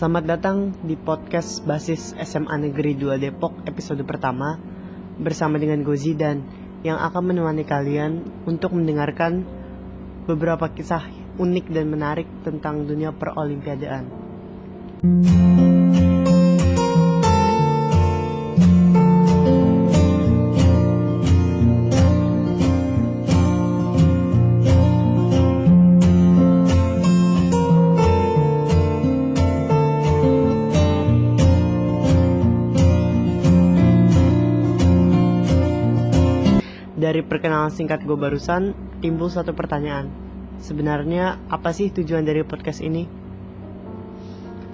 Selamat datang di podcast basis SMA Negeri 2 Depok episode pertama bersama dengan Gozi dan yang akan menemani kalian untuk mendengarkan beberapa kisah unik dan menarik tentang dunia perolimpiadaan. Perkenalan singkat gue barusan, timbul satu pertanyaan. Sebenarnya apa sih tujuan dari podcast ini?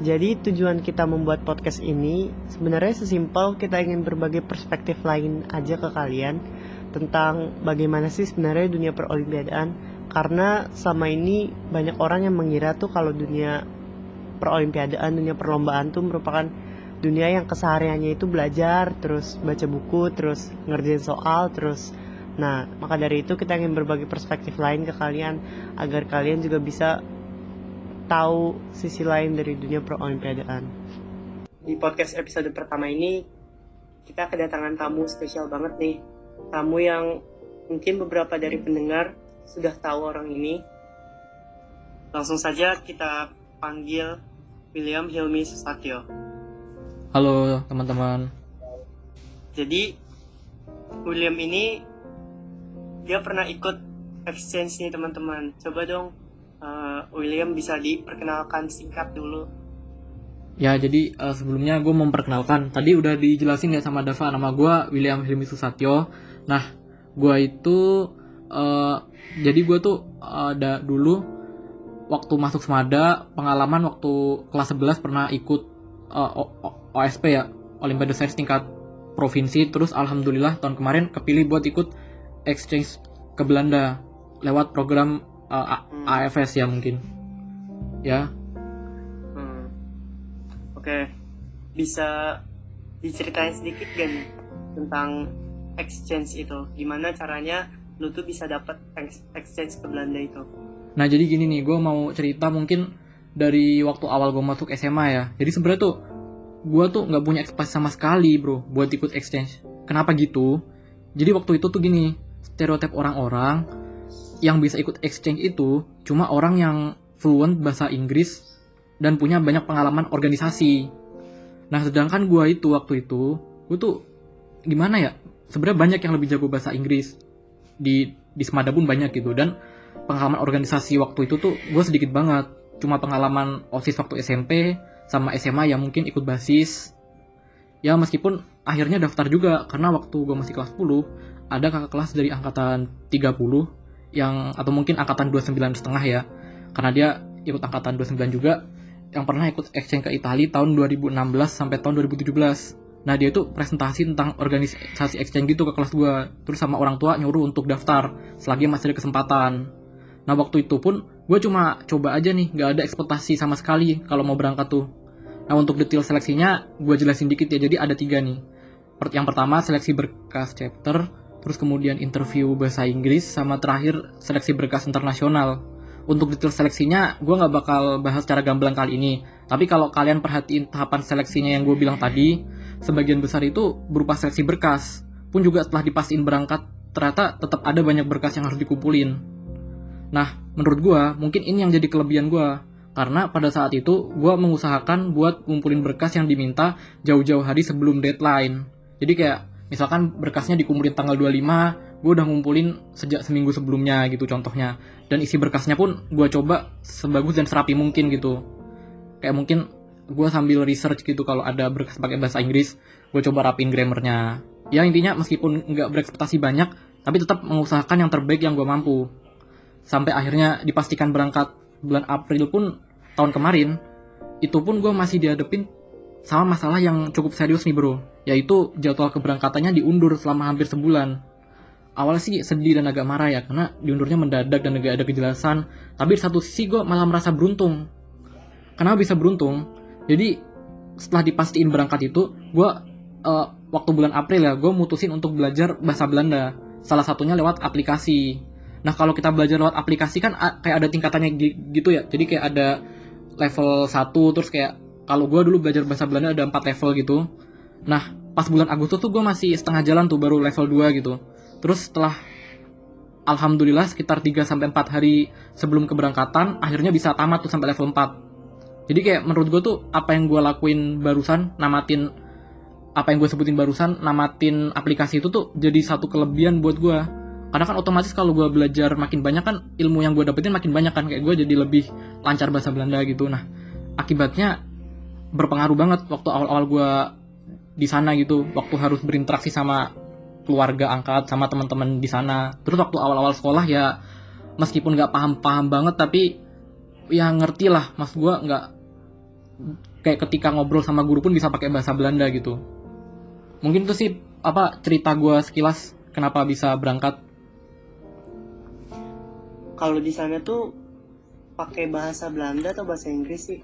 Jadi tujuan kita membuat podcast ini sebenarnya sesimpel kita ingin berbagi perspektif lain aja ke kalian tentang bagaimana sih sebenarnya dunia perolimpiadaan karena selama ini banyak orang yang mengira tuh kalau dunia perolimpiadaan, dunia perlombaan tuh merupakan dunia yang kesehariannya itu belajar, terus baca buku, terus ngerjain soal, terus Nah, maka dari itu kita ingin berbagi perspektif lain ke kalian agar kalian juga bisa tahu sisi lain dari dunia perolimpiadaan. Di podcast episode pertama ini kita kedatangan tamu spesial banget nih. Tamu yang mungkin beberapa dari pendengar sudah tahu orang ini. Langsung saja kita panggil William Hilmi Susatyo. Halo teman-teman. Jadi William ini dia pernah ikut exchange nih teman-teman. Coba dong uh, William bisa diperkenalkan singkat dulu. Ya jadi uh, sebelumnya gue memperkenalkan. Tadi udah dijelasin ya sama Dava nama gue William Hilmi Susatyo. Nah gue itu uh, jadi gue tuh ada dulu waktu masuk semada pengalaman waktu kelas 11 pernah ikut uh, OSP ya Olimpiade Sains tingkat provinsi. Terus alhamdulillah tahun kemarin kepilih buat ikut exchange ke Belanda lewat program uh, hmm. AFS ya mungkin. Ya. Hmm. oke. Okay. bisa diceritain sedikit gak nih tentang exchange itu? Gimana caranya lu tuh bisa dapat exchange ke Belanda itu? Nah jadi gini nih gue mau cerita mungkin dari waktu awal gue masuk SMA ya. Jadi sebenarnya tuh gue tuh nggak punya ekspektasi sama sekali bro buat ikut exchange. Kenapa gitu? Jadi waktu itu tuh gini stereotip orang-orang yang bisa ikut exchange itu cuma orang yang fluent bahasa Inggris dan punya banyak pengalaman organisasi. Nah, sedangkan gue itu waktu itu, gue tuh gimana ya? Sebenarnya banyak yang lebih jago bahasa Inggris di di Semada pun banyak gitu dan pengalaman organisasi waktu itu tuh gue sedikit banget. Cuma pengalaman osis waktu SMP sama SMA yang mungkin ikut basis. Ya meskipun akhirnya daftar juga karena waktu gue masih kelas 10 ada kakak kelas dari angkatan 30 yang atau mungkin angkatan 29 setengah ya. Karena dia ikut angkatan 29 juga. Yang pernah ikut exchange ke Italia tahun 2016 sampai tahun 2017 nah dia itu presentasi tentang organisasi exchange gitu ke kelas gue terus sama orang tua nyuruh untuk daftar selagi masih ada kesempatan. Nah waktu itu pun gue cuma coba aja nih gak ada ekspektasi sama sekali kalau mau berangkat tuh. Nah untuk detail seleksinya gue jelasin dikit ya. Jadi ada tiga nih. Yang pertama seleksi berkas chapter terus kemudian interview bahasa Inggris, sama terakhir seleksi berkas internasional. Untuk detail seleksinya, gue nggak bakal bahas secara gamblang kali ini. Tapi kalau kalian perhatiin tahapan seleksinya yang gue bilang tadi, sebagian besar itu berupa seleksi berkas. Pun juga setelah dipastiin berangkat, ternyata tetap ada banyak berkas yang harus dikumpulin. Nah, menurut gue, mungkin ini yang jadi kelebihan gue. Karena pada saat itu, gue mengusahakan buat ngumpulin berkas yang diminta jauh-jauh hari sebelum deadline. Jadi kayak misalkan berkasnya dikumpulin tanggal 25 gue udah ngumpulin sejak seminggu sebelumnya gitu contohnya. Dan isi berkasnya pun gue coba sebagus dan serapi mungkin gitu. Kayak mungkin gue sambil research gitu kalau ada berkas pakai bahasa Inggris gue coba rapin grammarnya. Ya intinya meskipun nggak berekspektasi banyak tapi tetap mengusahakan yang terbaik yang gue mampu. Sampai akhirnya dipastikan berangkat bulan April pun tahun kemarin itu pun gue masih dihadapin sama masalah yang cukup serius nih bro yaitu jadwal keberangkatannya diundur selama hampir sebulan. Awalnya sih sedih dan agak marah ya, karena diundurnya mendadak dan gak ada kejelasan. Tapi di satu sisi gue malah merasa beruntung. Kenapa bisa beruntung? Jadi setelah dipastiin berangkat itu, gue uh, waktu bulan April ya, gue mutusin untuk belajar bahasa Belanda. Salah satunya lewat aplikasi. Nah kalau kita belajar lewat aplikasi kan kayak ada tingkatannya gitu ya. Jadi kayak ada level 1 terus kayak kalau gue dulu belajar bahasa Belanda ada 4 level gitu nah pas bulan Agustus tuh gue masih setengah jalan tuh baru level 2 gitu. Terus setelah alhamdulillah sekitar 3 sampai 4 hari sebelum keberangkatan akhirnya bisa tamat tuh sampai level 4 jadi kayak menurut gue tuh apa yang gue lakuin barusan namatin apa yang gue sebutin barusan namatin aplikasi itu tuh jadi satu kelebihan buat gue karena kan otomatis kalau gue belajar makin banyak kan ilmu yang gue dapetin makin banyak kan kayak gue jadi lebih lancar bahasa Belanda gitu. Nah akibatnya berpengaruh banget waktu awal-awal gue di sana gitu. Waktu harus berinteraksi sama keluarga angkat sama teman-teman di sana. Terus waktu awal-awal sekolah ya meskipun nggak paham-paham banget tapi ya ngerti lah. Mas gue nggak kayak ketika ngobrol sama guru pun bisa pakai bahasa Belanda gitu. Mungkin itu sih apa cerita gue sekilas kenapa bisa berangkat. Kalau di sana tuh pakai bahasa Belanda atau bahasa Inggris sih?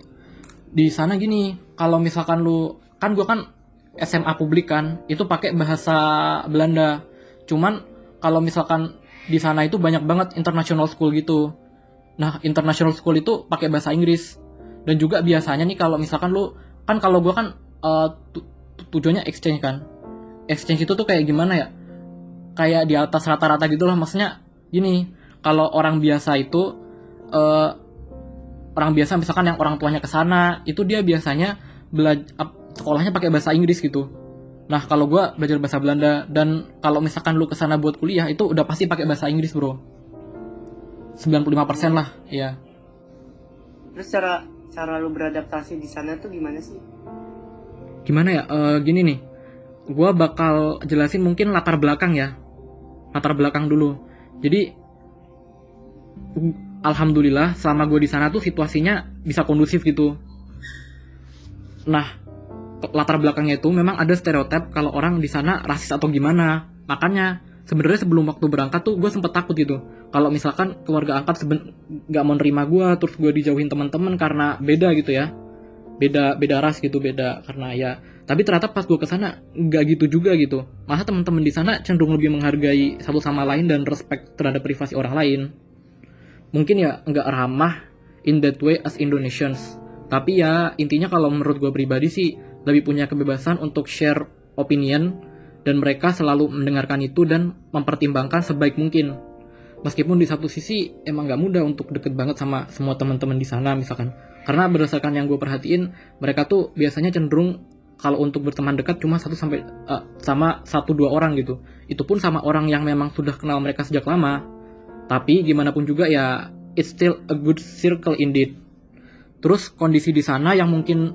di sana gini kalau misalkan lu kan gue kan SMA publik kan itu pakai bahasa Belanda. Cuman kalau misalkan di sana itu banyak banget international school gitu. Nah international school itu pakai bahasa Inggris. Dan juga biasanya nih kalau misalkan lu kan kalau gue kan eh, tu- tu- tujuannya exchange kan. Exchange itu tuh kayak gimana ya? Kayak di atas rata-rata gitu lah maksudnya gini. Kalau orang biasa itu eh, orang biasa misalkan yang orang tuanya ke sana itu dia biasanya belajar sekolahnya pakai bahasa Inggris gitu. Nah kalau gue belajar bahasa Belanda dan kalau misalkan lu ke sana buat kuliah itu udah pasti pakai bahasa Inggris bro. 95% lah, ya. Terus cara cara lu beradaptasi di sana tuh gimana sih? Gimana ya? Eh, gini nih, gue bakal jelasin mungkin latar belakang ya, latar belakang dulu. Jadi alhamdulillah selama gue di sana tuh situasinya bisa kondusif gitu. Nah, latar belakangnya itu memang ada stereotip kalau orang di sana rasis atau gimana. Makanya sebenarnya sebelum waktu berangkat tuh gue sempet takut gitu. Kalau misalkan keluarga angkat seben- nggak mau nerima gue, terus gue dijauhin teman-teman karena beda gitu ya, beda beda ras gitu, beda karena ya. Tapi ternyata pas gue ke sana nggak gitu juga gitu. Malah teman-teman di sana cenderung lebih menghargai satu sama lain dan respect terhadap privasi orang lain. Mungkin ya nggak ramah in that way as Indonesians. Tapi ya intinya kalau menurut gue pribadi sih lebih punya kebebasan untuk share opinion dan mereka selalu mendengarkan itu dan mempertimbangkan sebaik mungkin. Meskipun di satu sisi emang nggak mudah untuk deket banget sama semua teman-teman di sana misalkan. Karena berdasarkan yang gue perhatiin, mereka tuh biasanya cenderung kalau untuk berteman dekat cuma satu sampai eh, sama satu dua orang gitu. Itu pun sama orang yang memang sudah kenal mereka sejak lama. Tapi gimana pun juga ya it's still a good circle indeed. Terus kondisi di sana yang mungkin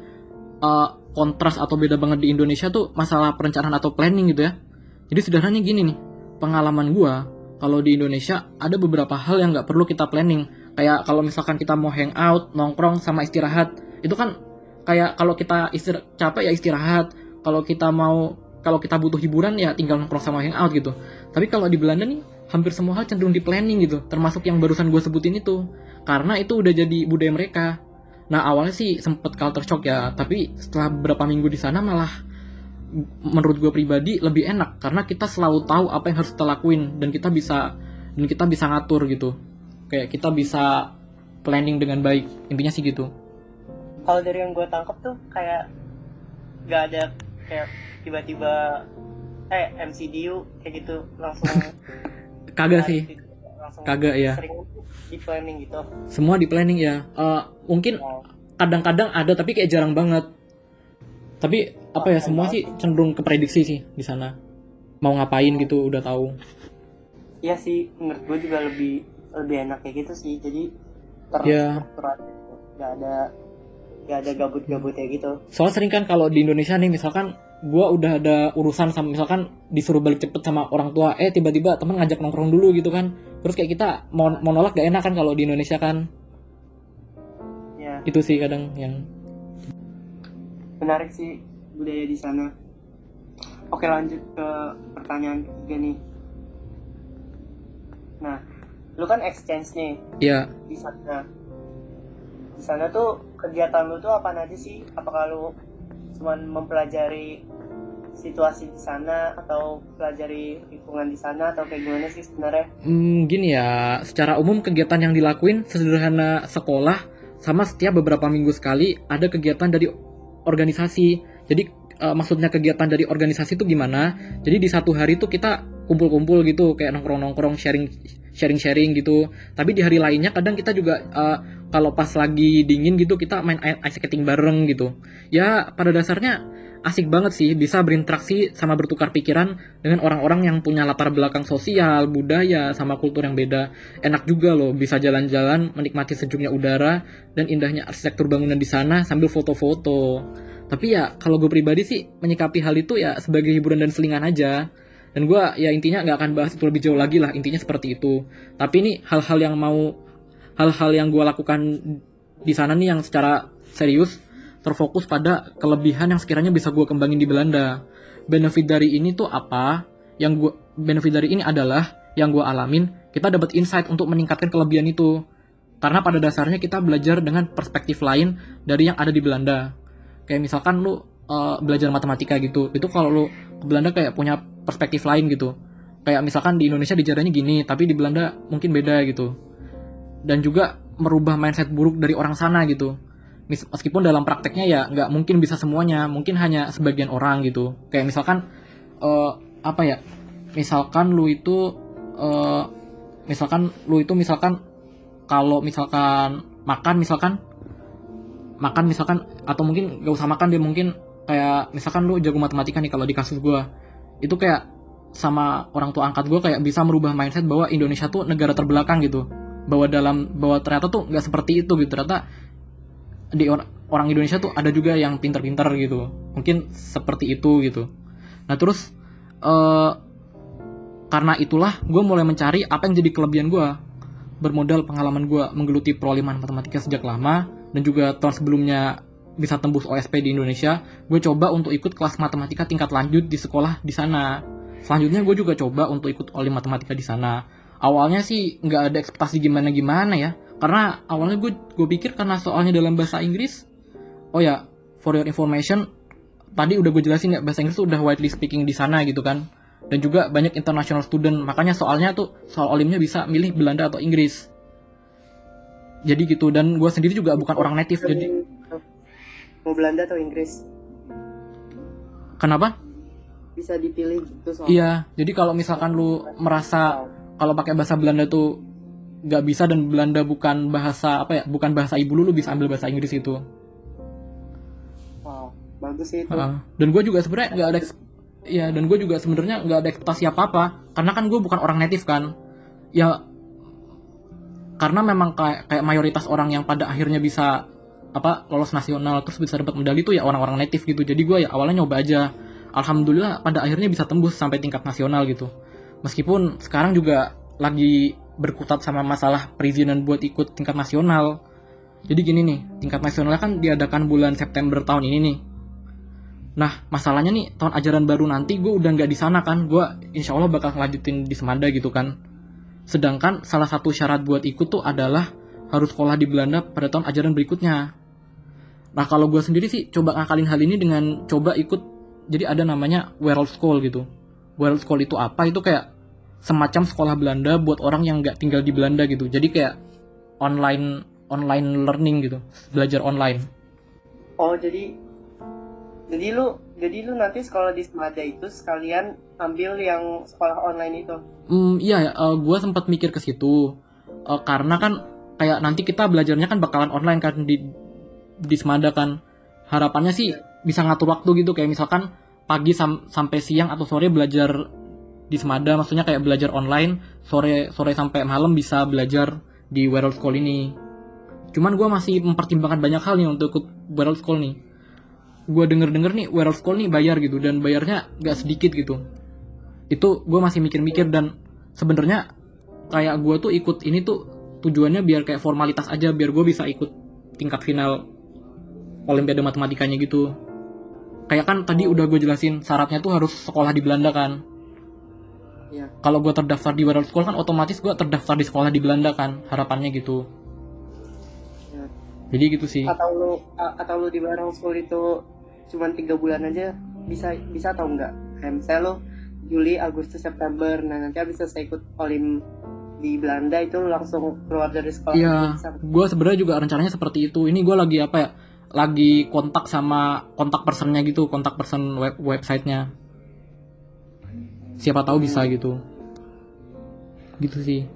uh, kontras atau beda banget di Indonesia tuh masalah perencanaan atau planning gitu ya. Jadi sederhananya gini nih, pengalaman gua kalau di Indonesia ada beberapa hal yang nggak perlu kita planning. Kayak kalau misalkan kita mau hangout, nongkrong sama istirahat, itu kan kayak kalau kita istir capek ya istirahat. Kalau kita mau kalau kita butuh hiburan ya tinggal nongkrong sama hangout gitu. Tapi kalau di Belanda nih hampir semua hal cenderung di planning gitu, termasuk yang barusan gue sebutin itu. Karena itu udah jadi budaya mereka. Nah awalnya sih sempet culture shock ya, tapi setelah beberapa minggu di sana malah menurut gue pribadi lebih enak karena kita selalu tahu apa yang harus kita lakuin dan kita bisa dan kita bisa ngatur gitu. Kayak kita bisa planning dengan baik. Intinya sih gitu. Kalau dari yang gue tangkap tuh kayak nggak ada kayak tiba-tiba eh MCDU kayak gitu langsung Kagak sih. Langsung Kagak, ya. sering di planning gitu. Semua di planning ya. Eh, mungkin Wow. kadang-kadang ada tapi kayak jarang banget. Tapi apa ya semua sih cenderung ke prediksi sih di sana. Mau ngapain gitu udah tahu. Iya sih, menurut gue juga lebih lebih enak kayak gitu sih. Jadi Ya. aja gitu. Gak ada gak ada gabut-gabut kayak gitu. Soalnya sering kan kalau di Indonesia nih misalkan gua udah ada urusan sama misalkan disuruh balik cepet sama orang tua, eh tiba-tiba teman ngajak nongkrong dulu gitu kan. Terus kayak kita mau, mau nolak gak enak kan kalau di Indonesia kan. Ya, Itu sih kadang yang menarik sih budaya di sana. Oke lanjut ke pertanyaan ketiga nih. Nah, lu kan exchange nih ya di sana. Di sana tuh kegiatan lu tuh apa aja sih? Apakah lu cuman mempelajari situasi di sana atau pelajari lingkungan di sana atau kayak gimana sih sebenarnya? Hmm, gini ya, secara umum kegiatan yang dilakuin sederhana sekolah sama setiap beberapa minggu sekali ada kegiatan dari organisasi. Jadi uh, maksudnya kegiatan dari organisasi itu gimana? Jadi di satu hari itu kita kumpul-kumpul gitu kayak nongkrong-nongkrong sharing sharing-sharing gitu. Tapi di hari lainnya kadang kita juga uh, kalau pas lagi dingin gitu kita main ice skating bareng gitu. Ya pada dasarnya asik banget sih bisa berinteraksi sama bertukar pikiran dengan orang-orang yang punya latar belakang sosial, budaya, sama kultur yang beda. Enak juga loh bisa jalan-jalan, menikmati sejuknya udara dan indahnya arsitektur bangunan di sana sambil foto-foto. Tapi ya kalau gue pribadi sih menyikapi hal itu ya sebagai hiburan dan selingan aja. Dan gue ya intinya nggak akan bahas itu lebih jauh lagi lah intinya seperti itu. Tapi ini hal-hal yang mau hal-hal yang gue lakukan di sana nih yang secara serius terfokus pada kelebihan yang sekiranya bisa gue kembangin di Belanda. Benefit dari ini tuh apa? Yang gue benefit dari ini adalah yang gue alamin, kita dapat insight untuk meningkatkan kelebihan itu. Karena pada dasarnya kita belajar dengan perspektif lain dari yang ada di Belanda. Kayak misalkan lu uh, belajar matematika gitu, itu kalau lu ke Belanda kayak punya perspektif lain gitu. Kayak misalkan di Indonesia dijaranya gini, tapi di Belanda mungkin beda gitu. Dan juga merubah mindset buruk dari orang sana gitu meskipun dalam prakteknya ya nggak mungkin bisa semuanya mungkin hanya sebagian orang gitu kayak misalkan uh, apa ya misalkan lu itu uh, misalkan lu itu misalkan kalau misalkan makan misalkan makan misalkan atau mungkin gak usah makan dia mungkin kayak misalkan lu jago matematika nih kalau di kasus gue itu kayak sama orang tua angkat gue kayak bisa merubah mindset bahwa Indonesia tuh negara terbelakang gitu. Bahwa dalam bahwa ternyata tuh nggak seperti itu gitu. Ternyata di or orang Indonesia tuh ada juga yang pinter-pinter gitu. Mungkin seperti itu gitu. Nah terus uh, karena itulah gue mulai mencari apa yang jadi kelebihan gue bermodal pengalaman gue menggeluti peroliman matematika sejak lama dan juga tahun sebelumnya bisa tembus OSP di Indonesia gue coba untuk ikut kelas matematika tingkat lanjut di sekolah di sana. Selanjutnya gue juga coba untuk ikut olim matematika di sana. Awalnya sih nggak ada ekspektasi gimana gimana ya karena awalnya gue gue pikir karena soalnya dalam bahasa Inggris oh ya for your information tadi udah gue jelasin ya bahasa Inggris tuh udah widely speaking di sana gitu kan. Dan juga banyak international student makanya soalnya tuh soal olimnya bisa milih Belanda atau Inggris. Jadi gitu dan gue sendiri juga bukan orang native jadi mau Belanda atau Inggris? Kenapa? Bisa dipilih gitu soalnya. Iya jadi kalau misalkan lu merasa kalau pakai bahasa Belanda tuh nggak bisa dan Belanda bukan bahasa apa ya bukan bahasa ibu lu, lu bisa ambil bahasa Inggris itu. Wow bagus sih itu. Uh, dan gue juga sebenarnya nggak ada ya dan gue juga sebenarnya nggak ada ekspektasi apa apa karena kan gue bukan orang native kan. Ya karena memang kayak kayak mayoritas orang yang pada akhirnya bisa apa lolos nasional terus bisa dapat medali itu ya orang-orang native gitu jadi gue ya awalnya nyoba aja alhamdulillah pada akhirnya bisa tembus sampai tingkat nasional gitu meskipun sekarang juga lagi berkutat sama masalah perizinan buat ikut tingkat nasional. Jadi gini nih, tingkat nasional kan diadakan bulan September tahun ini nih. Nah, masalahnya nih, tahun ajaran baru nanti gue udah nggak di sana kan, gue insya Allah bakal ngelanjutin di Semada gitu kan. Sedangkan salah satu syarat buat ikut tuh adalah harus sekolah di Belanda pada tahun ajaran berikutnya. Nah, kalau gue sendiri sih coba ngakalin hal ini dengan coba ikut, jadi ada namanya World School gitu. World School itu apa? Itu kayak semacam sekolah Belanda buat orang yang nggak tinggal di Belanda gitu jadi kayak online online learning gitu belajar online oh jadi jadi lu jadi lu nanti sekolah di Semada itu sekalian ambil yang sekolah online itu hmm iya uh, eh, gue sempat mikir ke situ uh, karena kan kayak nanti kita belajarnya kan bakalan online kan di di Semada kan. Harapannya sih bisa ngatur waktu gitu kayak misalkan pagi sam sampai siang atau sore belajar di Semada. Maksudnya kayak belajar online sore sore sampai malam bisa belajar di World School ini. Cuman gue masih mempertimbangkan banyak hal nih untuk ikut World School nih. Gue denger denger nih World School nih bayar gitu dan bayarnya gak sedikit gitu. Itu gue masih mikir-mikir dan sebenarnya kayak gue tuh ikut ini tuh tujuannya biar kayak formalitas aja biar gue bisa ikut tingkat final Olimpiade matematikanya gitu kayak kan tadi udah gue jelasin syaratnya tuh harus sekolah di Belanda kan Ya. Kalau gue terdaftar di World School kan otomatis gue terdaftar di sekolah di Belanda kan, harapannya gitu. Ya. Jadi gitu sih. Atau lu atau lu di World School itu cuma tiga bulan aja bisa bisa atau enggak? Kayak misalnya lo Juli, Agustus, September, nah nanti habis selesai ikut Olim di Belanda itu langsung keluar dari sekolah. Iya, gue sebenarnya juga rencananya seperti itu. Ini gue lagi apa ya? lagi kontak sama kontak personnya gitu kontak person web websitenya siapa tahu bisa gitu gitu sih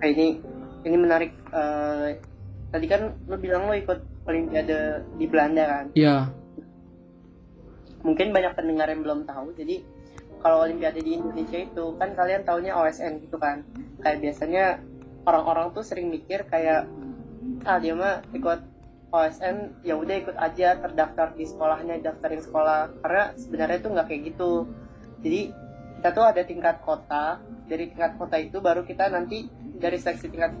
Oke ini ini menarik. Eh, tadi kan lo bilang lo ikut Olimpiade di Belanda kan. ya Mungkin banyak pendengar yang belum tahu. Jadi kalau Olimpiade di Indonesia itu kan kalian taunya OSN gitu kan. Kayak biasanya orang-orang tuh sering mikir kayak ah dia mah ikut OSN ya udah ikut aja terdaftar di sekolahnya daftarin sekolah karena sebenarnya itu nggak kayak gitu jadi kita tuh ada tingkat kota dari tingkat kota itu baru kita nanti dari seksi tingkat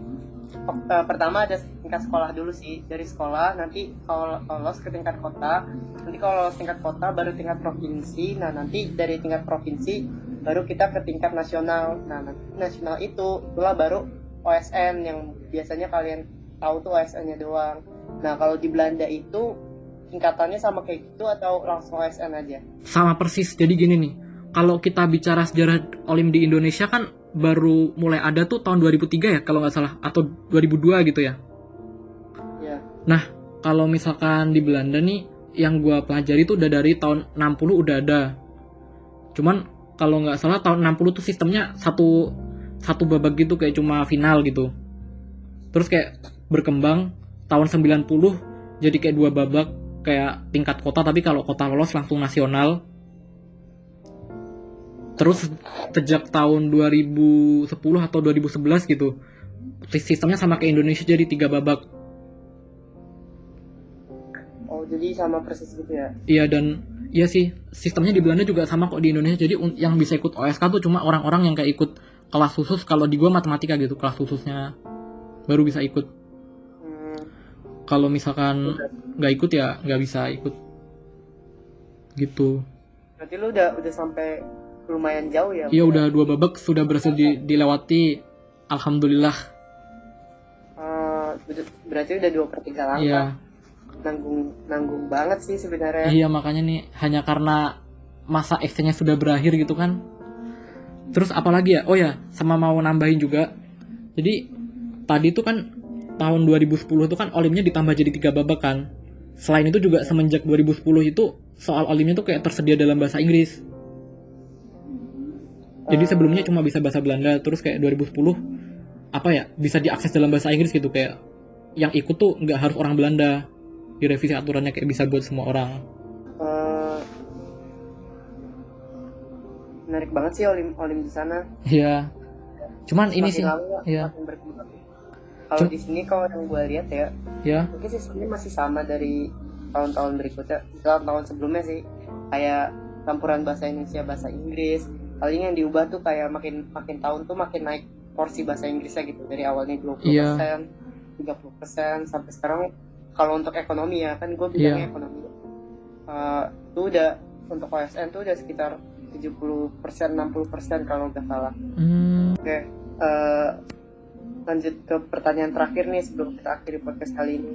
eh, pertama ada tingkat sekolah dulu sih dari sekolah nanti kalau lolos ke tingkat kota nanti kalau lolos tingkat kota baru tingkat provinsi nah nanti dari tingkat provinsi baru kita ke tingkat nasional nah nasional itu itulah baru OSN yang biasanya kalian tahu tuh OSN-nya doang. Nah kalau di Belanda itu tingkatannya sama kayak gitu atau langsung OSN aja? Sama persis jadi gini nih kalau kita bicara sejarah olim di Indonesia kan baru mulai ada tuh tahun 2003 ya kalau nggak salah atau 2002 gitu ya ya Nah, kalau misalkan di Belanda nih, yang gua pelajari tuh udah dari tahun 60 udah ada. Cuman kalau nggak salah tahun 60 tuh sistemnya satu satu babak gitu kayak cuma final gitu. Terus kayak berkembang tahun 90 jadi kayak dua babak kayak tingkat kota tapi kalau kota lolos langsung nasional. Terus sejak tahun 2010 atau 2011 gitu. Sistemnya sama kayak Indonesia jadi tiga babak. oh jadi sama persis gitu ya Iya dan iya sih sistemnya di Belanda juga sama kok di Indonesia. Jadi yang bisa ikut OSK tuh cuma orang-orang yang kayak ikut kelas khusus. Kalau di gua matematika gitu kelas khususnya baru bisa ikut. hmm, Kalau misalkan nggak ikut ya nggak bisa ikut. Gitu. berarti lu udah udah sampai lumayan jauh ya Iya udah dua babak sudah berhasil di- dilewati. Alhamdulillah. Udah- berarti udah dua per tiga langkah Iya. nanggung nanggung banget sih sebenarnya Iya makanya nih hanya karena masa exchange-nya sudah berakhir gitu kan. Terus apalagi ya? Oh ya, sama mau nambahin juga. Jadi tadi tuh kan tahun 2010 itu kan olimnya ditambah jadi tiga babak kan. Selain itu juga semenjak 2010 itu soal olimnya tuh kayak tersedia dalam bahasa Inggris. Jadi sebelumnya cuma bisa bahasa Belanda, terus kayak 2010 apa ya bisa diakses dalam bahasa Inggris gitu kayak yang ikut tuh nggak harus orang Belanda direvisi aturannya kayak bisa buat semua orang. Eh, menarik banget sih olim olim di sana Iya. Cuman ini Semakin sih, lama iya. kalau di sini kalau yang gue lihat ya ya. mungkin sistemnya masih sama dari tahun-tahun berikutnya tahun-tahun sebelumnya sih kayak campuran bahasa Indonesia bahasa Inggris paling yang diubah tuh kayak makin makin tahun tuh makin naik porsi bahasa Inggrisnya gitu dari awalnya 20% Iya. 30% sampai sekarang kalau untuk ekonomi ya kan gue bilangnya Iya. ekonomi Eh, tuh udah untuk OSN tuh udah sekitar 70% 60% kalau nggak salah Hmm, Oke, eh, lanjut ke pertanyaan terakhir nih sebelum kita akhiri podcast kali ini.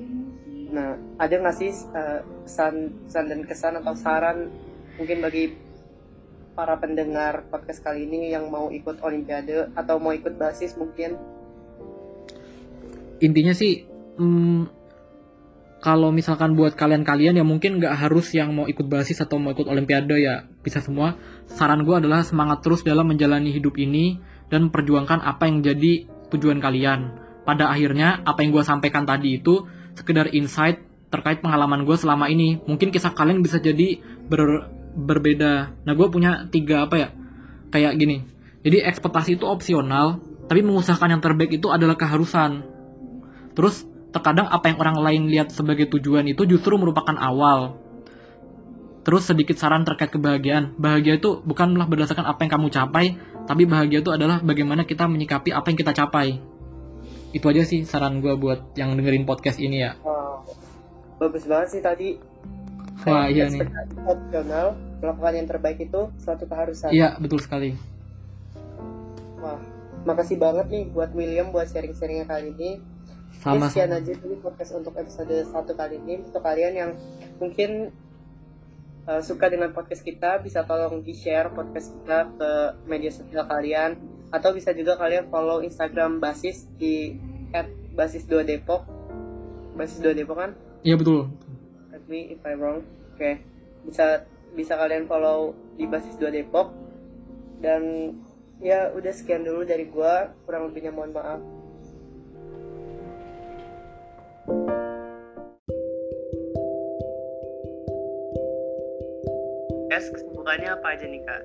Nah, ada nggak sih eh, pesan, pesan dan kesan atau saran mungkin bagi para pendengar podcast kali ini yang mau ikut Olimpiade atau mau ikut basis mungkin? intinya sih, hmm, kalau misalkan buat kalian-kalian ya mungkin nggak harus yang mau ikut basis atau mau ikut olimpiade ya bisa semua. Saran gue adalah semangat terus dalam menjalani hidup ini dan perjuangkan apa yang jadi tujuan kalian. Pada akhirnya apa yang gue sampaikan tadi itu sekedar insight terkait pengalaman gue selama ini. Mungkin kisah kalian bisa jadi ber- berbeda. Nah gue punya tiga apa ya? Kayak gini. Jadi ekspektasi itu opsional, tapi mengusahakan yang terbaik itu adalah keharusan. Terus terkadang apa yang orang lain lihat sebagai tujuan itu justru merupakan awal. Terus sedikit saran terkait kebahagiaan. Bahagia itu bukanlah berdasarkan apa yang kamu capai, tapi bahagia itu adalah bagaimana kita menyikapi apa yang kita capai. Itu aja sih saran gue buat yang dengerin podcast ini ya. Bagus banget sih tadi. Wah, iya nih. opsional, melakukan yang terbaik itu suatu keharusan. Iya, betul sekali. Wah, makasih banget nih buat William buat sharing-sharingnya kali ini. Sama Oke, sekian aja dulu podcast untuk episode satu kali ini. Untuk kalian yang mungkin uh, suka dengan podcast kita, bisa tolong di-share podcast kita ke media sosial kalian. Atau bisa juga kalian follow Instagram Basis di @basis2depok. Basis 2 Depok kan? Iya betul. correct me if I'm wrong. Oke, bisa bisa kalian follow di basis 2 Depok. Dan ya udah sekian dulu dari gua, kurang lebihnya mohon maaf. Yes, kesibukannya apa aja nih kak?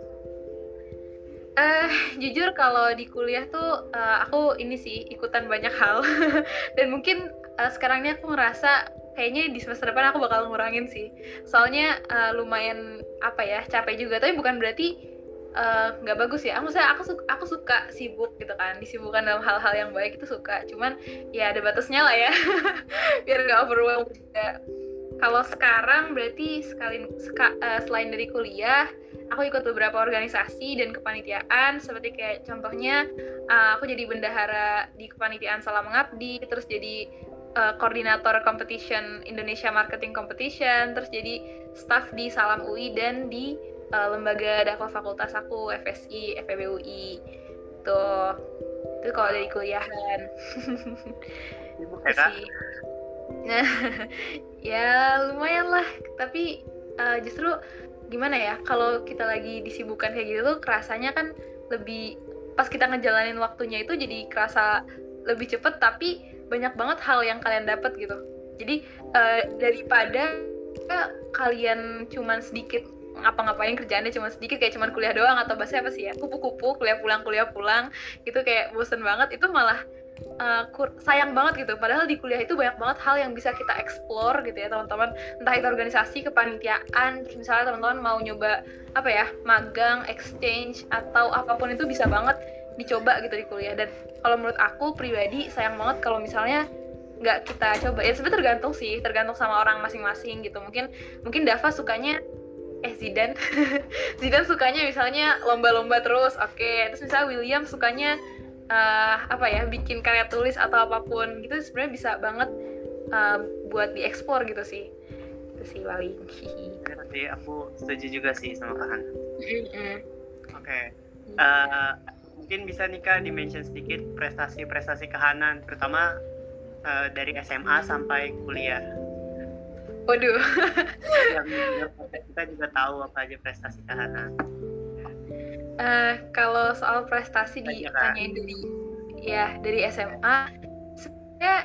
Eh, jujur kalau di kuliah tuh eh, aku ini sih ikutan banyak hal dan mungkin eh, sekarang ini aku ngerasa kayaknya di semester depan aku bakal ngurangin sih. Soalnya eh, lumayan apa ya capek juga tapi bukan berarti eh, nggak bagus ya. Aku saya aku suka aku suka sibuk gitu kan disibukkan dalam hal-hal yang baik itu suka. Cuman ya ada batasnya lah ya biar nggak overwhelm juga. Kalau sekarang berarti sekali seka- eh, selain dari kuliah aku ikut beberapa organisasi dan kepanitiaan seperti kayak contohnya uh, aku jadi bendahara di kepanitiaan Salam Mengabdi terus jadi uh, koordinator competition Indonesia Marketing Competition terus jadi staff di Salam UI dan di uh, lembaga dakwah fakultas aku FSI FEBUI tuh. Itu kalau dari kuliahan. Ya sih. Nah ya lumayan lah. Tapi uh, justru gimana ya kalau kita lagi disibukkan kayak gitu tuh kerasanya kan lebih pas kita ngejalanin waktunya itu jadi kerasa lebih cepet tapi banyak banget hal yang kalian dapat gitu. Jadi uh, daripada kalian cuman sedikit ngapa-ngapain kerjaannya cuma sedikit kayak cuman kuliah doang atau bahasa apa sih ya kupu-kupu kuliah pulang kuliah pulang gitu kayak bosen banget itu malah uh, sayang banget gitu. Padahal di kuliah itu banyak banget hal yang bisa kita explore gitu ya teman-teman. Entah itu organisasi kepanitiaan misalnya teman-teman mau nyoba apa ya magang exchange atau apa pun itu bisa banget dicoba gitu di kuliah. Dan kalau menurut aku pribadi sayang banget kalau misalnya nggak kita coba. Ya sebenarnya tergantung sih tergantung sama orang masing-masing gitu. Mungkin mungkin Dava sukanya eh Zidan. Zidan sukanya misalnya lomba-lomba terus oke. Terus misalnya William sukanya uh, apa ya bikin karya tulis atau apa pun gitu sebenarnya bisa banget uh, buat dieksplor gitu sih. Itu sih paling. Jadi aku setuju juga sih sama Kak Han. Mm-mm. Oke, Eh, mungkin bisa nih kak dimention sedikit prestasi-prestasi kehanan, terutama eh, dari SMA sampai kuliah. waduh Yang kita juga tahu apa aja prestasi kehanan. Eh, kalau soal prestasi ditanyain dari ya dari SMA sebenarnya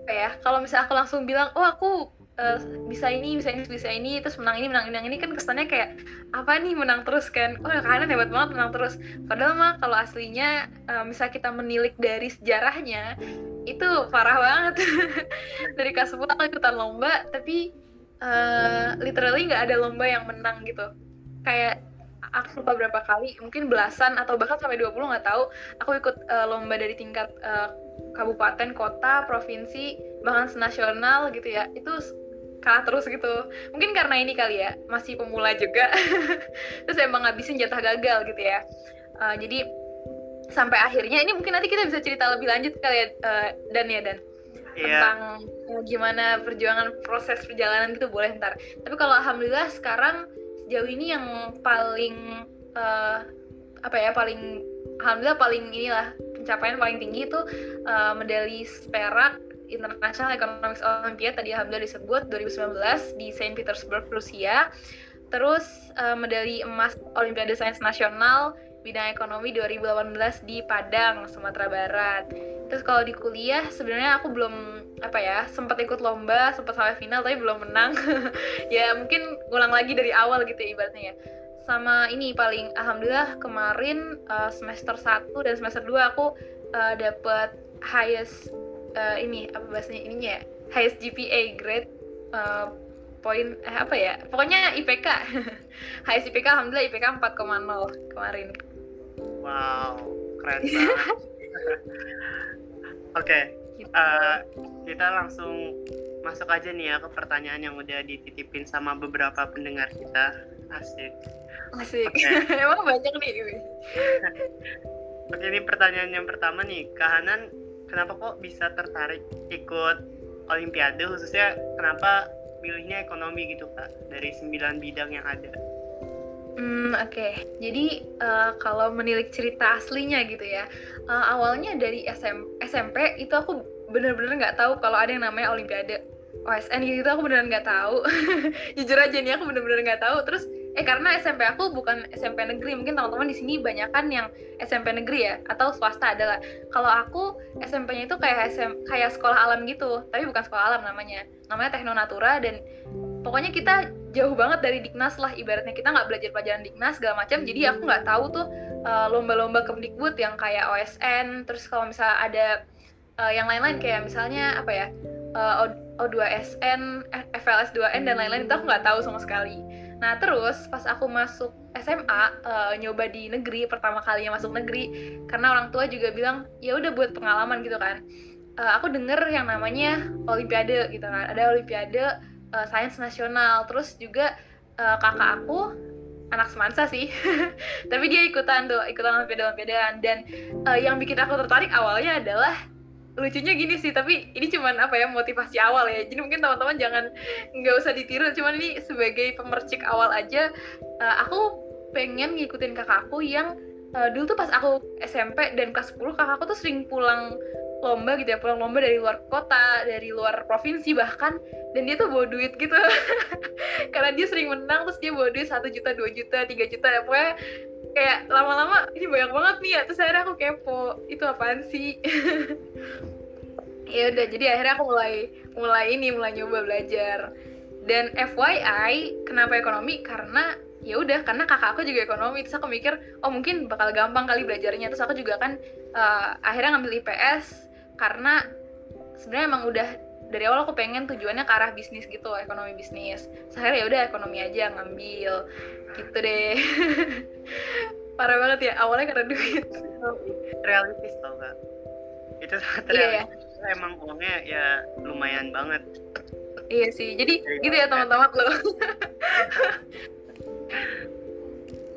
apa ya kalau misalnya aku langsung bilang oh aku eh, bisa ini bisa ini bisa ini terus menang ini menang ini menang ini kan kesannya kayak apa nih menang terus kan? Oh kanan hebat banget menang terus. Padahal mah kalau aslinya eh, misalnya kita menilik dari sejarahnya itu parah banget. Dari kelas 10 aku ikutan lomba tapi eh, literally nggak ada lomba yang menang gitu. Kayak aku lupa berapa kali mungkin belasan atau bahkan sampai 20 nggak tahu. Aku ikut eh, lomba dari tingkat eh, kabupaten kota provinsi bahkan senasional gitu ya. Itu kalah terus gitu. Mungkin karena ini kali ya masih pemula juga. Terus emang ngabisin jatah gagal gitu ya. Eh, jadi sampai akhirnya ini mungkin nanti kita bisa cerita lebih lanjut kali ya eh, dan ya dan. Iya, tentang eh, gimana perjuangan proses perjalanan gitu boleh ntar. Tapi kalau alhamdulillah sekarang sejauh ini yang paling eh, apa ya paling alhamdulillah paling inilah pencapaian paling tinggi itu eh, medali perak International Economics Olympiad tadi alhamdulillah disebut 2019 di Saint Petersburg Rusia. Terus eh, medali emas Olimpiade Sains Nasional bidang ekonomi 2018 di Padang, Sumatera Barat. Terus kalau di kuliah sebenarnya aku belum apa ya sempat ikut lomba, sempat sampai final tapi belum menang. ya mungkin ulang lagi dari awal gitu ya ibaratnya ya. Sama ini paling alhamdulillah kemarin uh, semester 1 dan semester 2 aku uh, dapat highest uh, ini apa bahasanya ininya ya? Highest GPA grade uh, poin eh apa ya? Pokoknya IPK. highest IPK alhamdulillah IPK 4,0 kemarin. wow, keren banget. Oke, Gitu. eh, kita langsung masuk aja nih ya ke pertanyaan yang udah dititipin sama beberapa pendengar kita. Asik. Asik. Oke. Emang banyak nih. Oke, ini pertanyaan yang pertama nih. Kahanan, kenapa kok bisa tertarik ikut Olimpiade? Khususnya kenapa milihnya ekonomi gitu, Kak? Dari sembilan bidang yang ada. Hmm, oke. Jadi eh, kalau menilik cerita aslinya gitu ya, eh, awalnya dari SM, SMP itu aku bener-bener nggak tahu kalau ada yang namanya Olimpiade. OSN gitu aku beneran nggak tahu jujur aja nih aku bener-bener nggak tahu terus eh karena SMP aku bukan SMP negeri mungkin teman-teman di sini banyak kan yang SMP negeri ya atau swasta adalah kalau aku SMP-nya itu kayak SM, kayak sekolah alam gitu tapi bukan sekolah alam namanya. Namanya Tekno Natura dan pokoknya kita jauh banget dari Diknas lah ibaratnya. Kita nggak belajar pelajaran Diknas segala macam jadi aku nggak tahu tuh uh, lomba-lomba Kemdikbud yang kayak OSN terus kalau misalnya ada uh, yang lain-lain kayak misalnya apa ya uh, O2SN, FLS 2N dan lain-lain itu aku nggak tahu sama sekali Nah terus pas aku masuk SMA uh, eh, nyoba di negeri pertama kalinya masuk negeri karena orang tua juga bilang ya udah buat pengalaman gitu kan. Uh, aku denger yang namanya Olimpiade gitu kan. Ada Olimpiade uh, Sains Nasional. Terus juga uh, kakak aku anak semansa sih tapi dia ikutan tuh ikutan olimpiade olimpiadean dan uh, yang bikin aku tertarik awalnya adalah lucunya gini sih tapi ini cuman apa ya motivasi awal ya. Jadi mungkin teman-teman jangan nggak usah ditiru cuman ini sebagai pemercik awal aja uh, aku pengen ngikutin kakakku yang uh, dulu tuh pas aku SMP dan kelas 10 kakakku tuh sering pulang lomba gitu ya pulang lomba dari luar kota dari luar provinsi bahkan dan dia tuh bawa duit gitu. Karena dia sering menang terus dia bawa duit satu juta dua juta tiga juta ya pokoknya kayak lama-lama ini banyak banget nih ya terus akhirnya aku kepo itu apaan sih? Ya udah jadi akhirnya aku mulai mulai ini mulai nyoba belajar. Dan FYI kenapa ekonomi? Karena ya udah karena kakak aku juga ekonomi. Terus aku mikir oh mungkin bakal gampang kali belajarnya. Terus aku juga kan uh, akhirnya ngambil IPS karena sebenarnya emang udah dari awal aku pengen tujuannya ke arah bisnis gitu ekonomi bisnis. Saya ya udah ekonomi aja ngambil gitu deh. Parah banget ya awalnya karena duit. Realistis tau gak itu sangat iya, ya. emang uangnya ya lumayan banget. Iya sih jadi Dari gitu ya teman-teman lo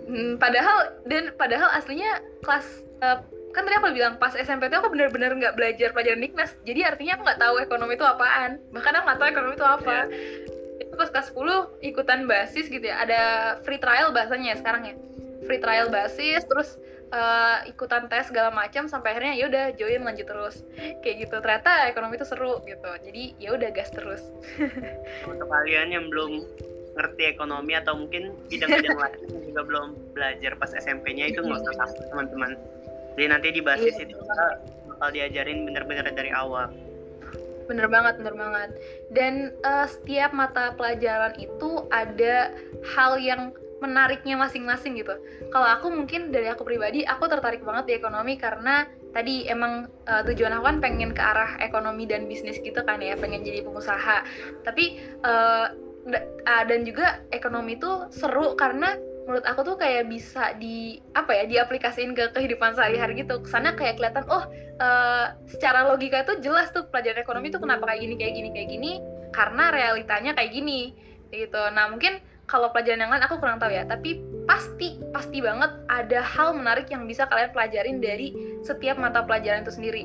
hmm, padahal dan padahal aslinya kelas uh, kan tadi aku bilang pas SMP itu aku bener-bener nggak belajar pelajaran Nikmas jadi artinya aku nggak tahu ekonomi itu apaan. Bahkan aku nggak tahu ekonomi itu apa. Yeah. Itu pas kelas 10 ikutan basis gitu ya. Ada free trial bahasanya ya sekarang ya. Free trial basis terus uh, ikutan tes segala macam sampai akhirnya ya udah join lanjut terus. Kayak gitu. Ternyata ekonomi itu seru gitu. Jadi ya udah gas terus. Untuk kalian yang belum ngerti ekonomi atau mungkin bidang-bidang lain juga belum belajar pas SMP-nya itu nggak usah takut teman-teman. Jadi nanti di basis iya. itu bakal diajarin bener-bener dari awal bener banget bener banget. Dan uh, setiap mata pelajaran itu ada hal yang menariknya masing-masing gitu. Kalau aku mungkin dari aku pribadi aku tertarik banget di ekonomi karena tadi emang uh, tujuan aku kan pengen ke arah ekonomi dan bisnis gitu kan ya pengen jadi pengusaha. Tapi uh, dan juga ekonomi itu seru karena menurut aku tuh kayak bisa di apa ya diaplikasiin ke kehidupan sehari-hari gitu. Ke sana kayak kelihatan oh uh, secara logika tuh jelas tuh pelajaran ekonomi tuh kenapa kayak gini kayak gini kayak gini karena realitanya kayak gini gitu. Nah mungkin kalau pelajaran yang lain aku kurang tahu ya tapi pasti pasti banget ada hal menarik yang bisa kalian pelajarin dari setiap mata pelajaran itu sendiri.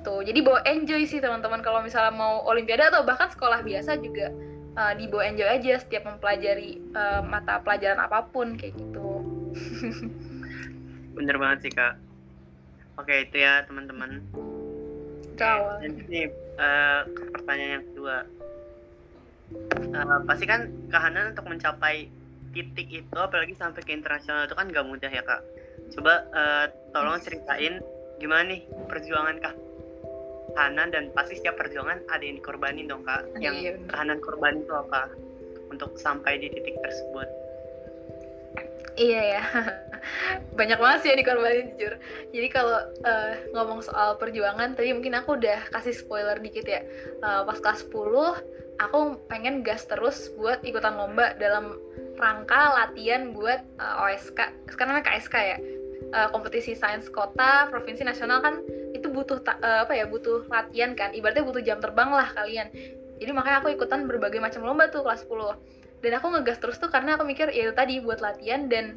Tuh jadi bawa enjoy sih teman-teman. Kalau misalnya mau olimpiade atau bahkan sekolah biasa juga uh, dibawa enjoy aja setiap mempelajari uh, mata pelajaran apa pun kayak gitu. Bener banget sih kak. Oke itu ya teman-teman. Ciao. ini uh, pertanyaan yang kedua. Uh, pasti kan kehanan untuk mencapai titik itu apalagi sampai ke internasional itu kan gak mudah ya kak. Coba uh, tolong ceritain gimana nih perjuangan kak kahanan dan pasti setiap perjuangan ada yang dikorbanin dong kak yang iya, kahanan korban itu apa untuk sampai di titik tersebut Iya ya, banyak banget sih yang dikorbanin jujur. Jadi kalau uh, ngomong soal perjuangan, tadi mungkin aku udah kasih spoiler dikit ya. Uh, pas kelas 10, aku pengen gas terus buat ikutan lomba dalam rangka latihan buat uh, eh, OSK, sekarang namanya KSK ya. Uh, kompetisi sains kota, provinsi nasional kan itu butuh uh, apa ya butuh latihan kan. Ibaratnya butuh jam terbang lah kalian. Jadi makanya aku ikutan berbagai macam lomba tuh kelas 10 dan aku ngegas terus tuh karena aku mikir ya itu tadi buat latihan dan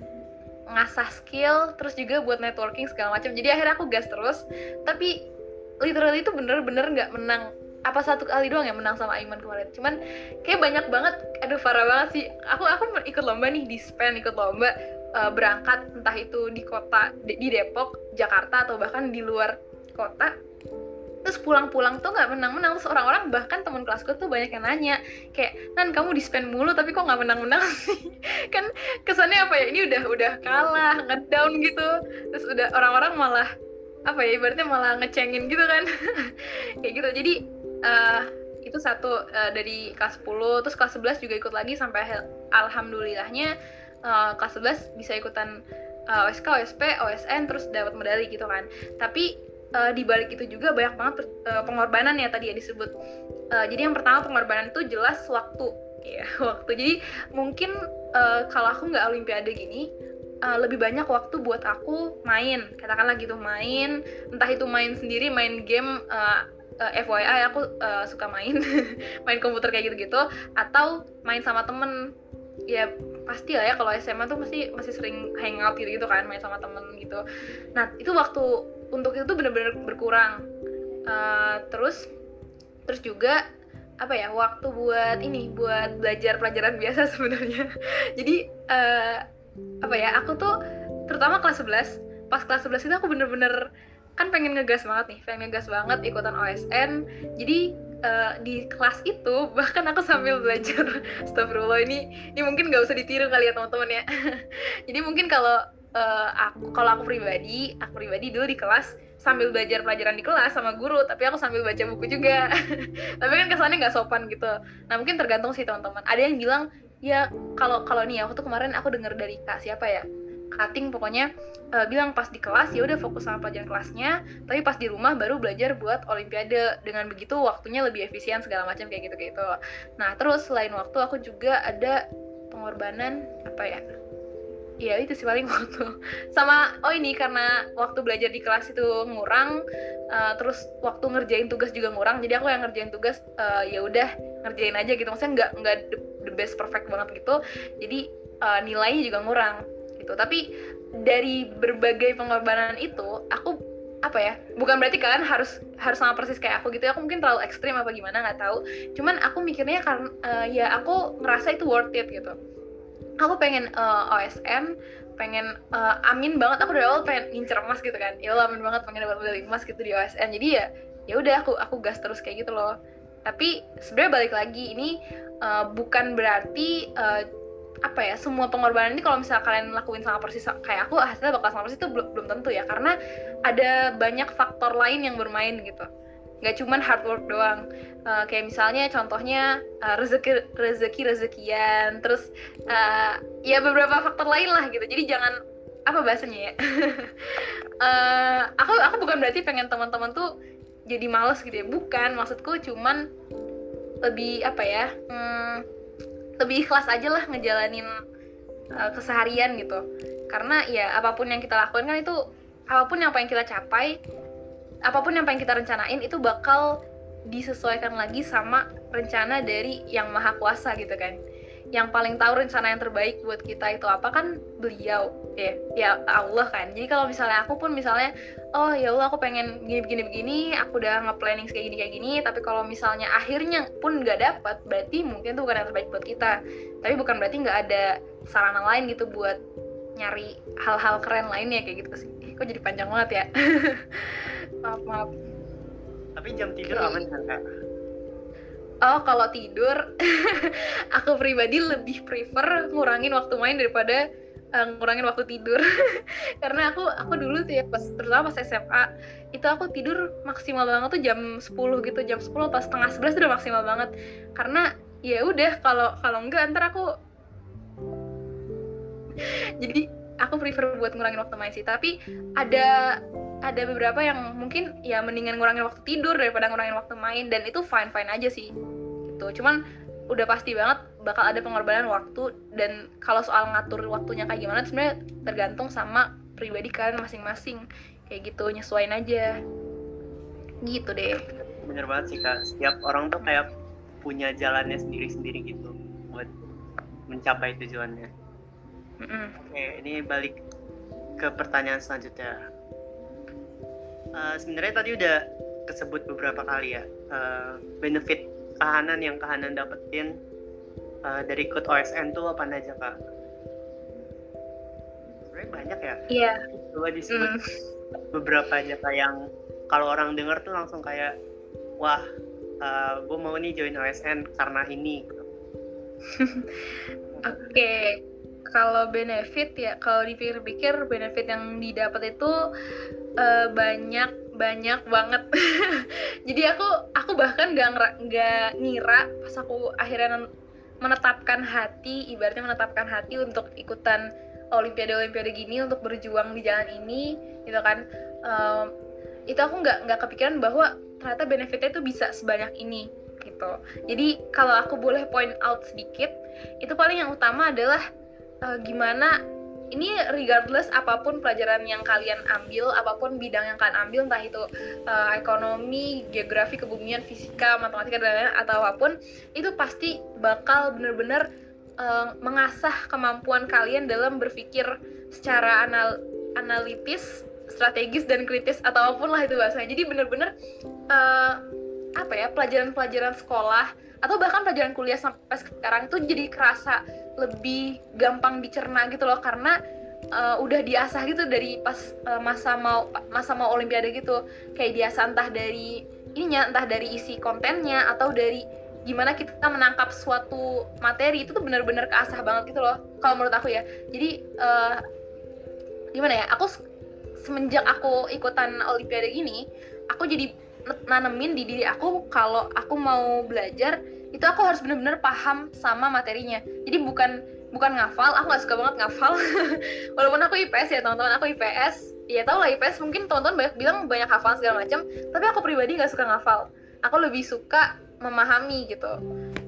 ngasah skill terus juga buat networking segala macam. Jadi akhirnya aku gas terus. Tapi literally itu bener-bener nggak menang apa satu kali doang yang menang sama Aiman kemarin. Cuman kayak banyak banget aduh parah banget sih. Aku aku ikut lomba nih di Spen ikut lomba uh, berangkat entah itu di kota di Depok Jakarta atau bahkan di luar kota terus pulang-pulang tuh nggak menang-menang. Terus orang-orang bahkan teman kelasku tuh banyak yang nanya kayak nan kamu di spend mulu tapi kok nggak menang-menang sih? Kan kesannya apa ya ini udah udah kalah ngedown gitu. Terus udah orang-orang malah apa ya ibaratnya malah ngecengin gitu kan. Kayak gitu. Jadi uh, itu satu uh, dari kelas 10 terus kelas 11 juga ikut lagi sampai alhamdulillahnya uh, kelas 11 bisa ikutan uh, OSK, OSP, OSN terus dapat medali gitu kan. Tapi uh, di balik itu juga banyak banget uh, pengorbanan ya tadi ya disebut. Uh, jadi yang pertama pengorbanan itu jelas waktu. Ya waktu. Jadi mungkin uh, kalau aku nggak olimpiade gini uh, lebih banyak waktu buat aku main. Katakanlah gitu main. Entah itu main sendiri main game uh, uh, FYI aku uh, suka main. Main komputer kayak gitu-gitu. Atau main sama temen. Ya pasti lah ya kalau SMA tuh pasti masih sering hangout gitu gitu kan main sama temen gitu. Nah itu waktu untuk itu tuh bener-bener berkurang. Uh, terus terus juga apa ya waktu buat ini buat belajar pelajaran biasa sebenarnya. Jadi uh, apa ya aku tuh terutama kelas 11 pas kelas 11 itu aku bener-bener kan pengen ngegas banget nih pengen ngegas banget ikutan OSN jadi uh, di kelas itu bahkan aku sambil belajar. Astagfirullah ini ini mungkin nggak usah ditiru kali ya teman-teman ya. Jadi mungkin kalau uh, aku kalau aku pribadi aku pribadi dulu di kelas sambil belajar pelajaran di kelas sama guru tapi aku sambil baca buku juga. Tapi kan kesannya nggak sopan gitu. Nah mungkin tergantung sih teman-teman. Ada yang bilang ya kalau kalau nih aku tuh kemarin aku dengar dari kak siapa ya cutting pokoknya uh, bilang pas di kelas ya udah fokus sama pelajaran kelasnya tapi pas di rumah baru belajar buat olimpiade dengan begitu waktunya lebih efisien segala macam kayak gitu gitu nah terus selain waktu aku juga ada pengorbanan apa ya? Ya itu sih paling waktu. Sama oh ini karena waktu belajar di kelas itu ngurang uh, terus waktu ngerjain tugas juga ngurang jadi aku yang ngerjain tugas uh, ya udah ngerjain aja gitu. Maksudnya nggak nggak the, the best perfect banget gitu. Jadi uh, nilainya juga ngurang gitu. Tapi dari berbagai pengorbanan itu aku apa ya bukan berarti kalian harus harus sama persis kayak aku gitu ya. Aku mungkin terlalu ekstrim apa gimana nggak tahu. Cuman aku mikirnya karena uh, ya aku ngerasa itu worth it gitu. Aku pengen uh, eh, OSM pengen uh, amin banget. Aku dari awal pengen ngincer emas gitu kan. Ya amin banget pengen dapat medali emas gitu di OSN jadi ya ya udah aku aku gas terus kayak gitu loh. Tapi sebenarnya balik lagi ini uh, bukan berarti uh, apa ya semua pengorbanan ini kalau misalnya kalian lakuin sama persis kayak aku hasilnya bakal sama persis itu belum belum tentu ya karena ada banyak faktor lain yang bermain gitu. Nggak cuman hard work doang. Uh, kayak misalnya contohnya uh, rezeki rezeki rezekian terus uh, ya beberapa faktor lain lah gitu. Jadi jangan apa bahasanya ya? Uh, aku aku bukan berarti pengen teman-teman tuh jadi males gitu ya. Bukan maksudku cuman lebih apa ya hmm, lebih ikhlas aja lah ngejalanin uh, keseharian gitu. Karena ya apa pun yang kita lakukan kan itu apa pun yang pengen kita capai apa pun yang pengen kita rencanain itu bakal disesuaikan lagi sama rencana dari yang maha kuasa gitu kan yang paling tahu rencana yang terbaik buat kita itu apa? Kan beliau ya ya Allah kan. Jadi kalau misalnya aku pun misalnya oh ya Allah aku pengen gini begini begini aku udah nge-planning kayak gini kayak gini tapi kalau misalnya akhirnya pun nggak dapat berarti mungkin itu bukan yang terbaik buat kita. Tapi bukan berarti nggak ada sarana lain gitu buat nyari hal-hal keren lainnya kayak gitu sih. Kok jadi panjang banget ya? Maaf maaf. Tapi jam tidur okay. aman kan kak oh kalau tidur aku pribadi lebih prefer ngurangin waktu main daripada uh, ngurangin waktu tidur. Karena aku aku dulu tuh ya pas terutama pas SMA itu aku tidur maksimal banget tuh jam 10 gitu. Jam 10 pas setengah 11 udah maksimal banget. Karena ya udah kalau kalau enggak ntar aku jadi aku prefer buat ngurangin waktu main sih. Tapi ada ada beberapa yang mungkin ya mendingan ngurangin waktu tidur daripada ngurangin waktu main dan itu fine fine aja sih gitu. Cuman udah pasti banget bakal ada pengorbanan waktu dan kalau soal ngatur waktunya kayak gimana sebenarnya tergantung sama pribadi kalian masing-masing. Kayak gitu nyesuain aja. Gitu deh. Bener banget sih kak. Setiap orang tuh kayak punya jalannya sendiri-sendiri gitu buat mencapai tujuannya. Mm -mm. oke ini balik ke pertanyaan selanjutnya uh, sebenarnya tadi udah kesebut beberapa kali ya uh, benefit kahanan yang kahanan dapetin uh, dari ikut OSN tuh apa aja kak? Sebenarnya banyak ya. Iya. Coba disebut mm. beberapa aja kak yang kalau orang denger tuh langsung kayak wah uh, gue mau nih join OSN karena ini Oke, kalau benefit ya kalau dipikir-pikir benefit yang didapat itu uh, banyak banyak banget. Jadi aku aku bahkan gak nggak ngira pas aku akhirnya menetapkan hati, ibaratnya menetapkan hati untuk ikutan olimpiade-olimpiade gini untuk berjuang di jalan ini, gitu kan. Um, itu aku nggak nggak kepikiran bahwa ternyata benefitnya itu bisa sebanyak ini gitu. Jadi kalau aku boleh point out sedikit, itu paling yang utama adalah uh, gimana ini regardless apa pun pelajaran yang kalian ambil, apa pun bidang yang kalian ambil, entah itu uh, ekonomi, geografi, kebumian, fisika, matematika dan lain-lain atau apa pun, itu pasti bakal bener-bener uh, mengasah kemampuan kalian dalam berpikir secara anal analitis, strategis dan kritis atau apa pun lah itu bahasanya. Jadi bener-bener uh, apa ya pelajaran-pelajaran sekolah atau bahkan pelajaran kuliah sampai sekarang itu jadi kerasa lebih gampang dicerna gitu loh. Karena uh, udah diasah gitu dari pas uh, masa mau masa mau olimpiade gitu. Kayak diasah entah dari ininya entah dari isi kontennya atau dari gimana kita menangkap suatu materi itu tuh bener-bener keasah banget gitu loh kalau menurut aku ya. Jadi uh, gimana ya aku semenjak aku ikutan olimpiade gini aku jadi nanemin di diri aku kalau aku mau belajar itu aku harus bener-bener paham sama materinya. Jadi bukan bukan ngafal aku gak suka banget ngafal. Walaupun aku IPS ya teman-teman aku IPS ya tau lah IPS mungkin teman-teman banyak bilang banyak hafal segala macam tapi aku pribadi gak suka ngafal. Aku lebih suka memahami gitu.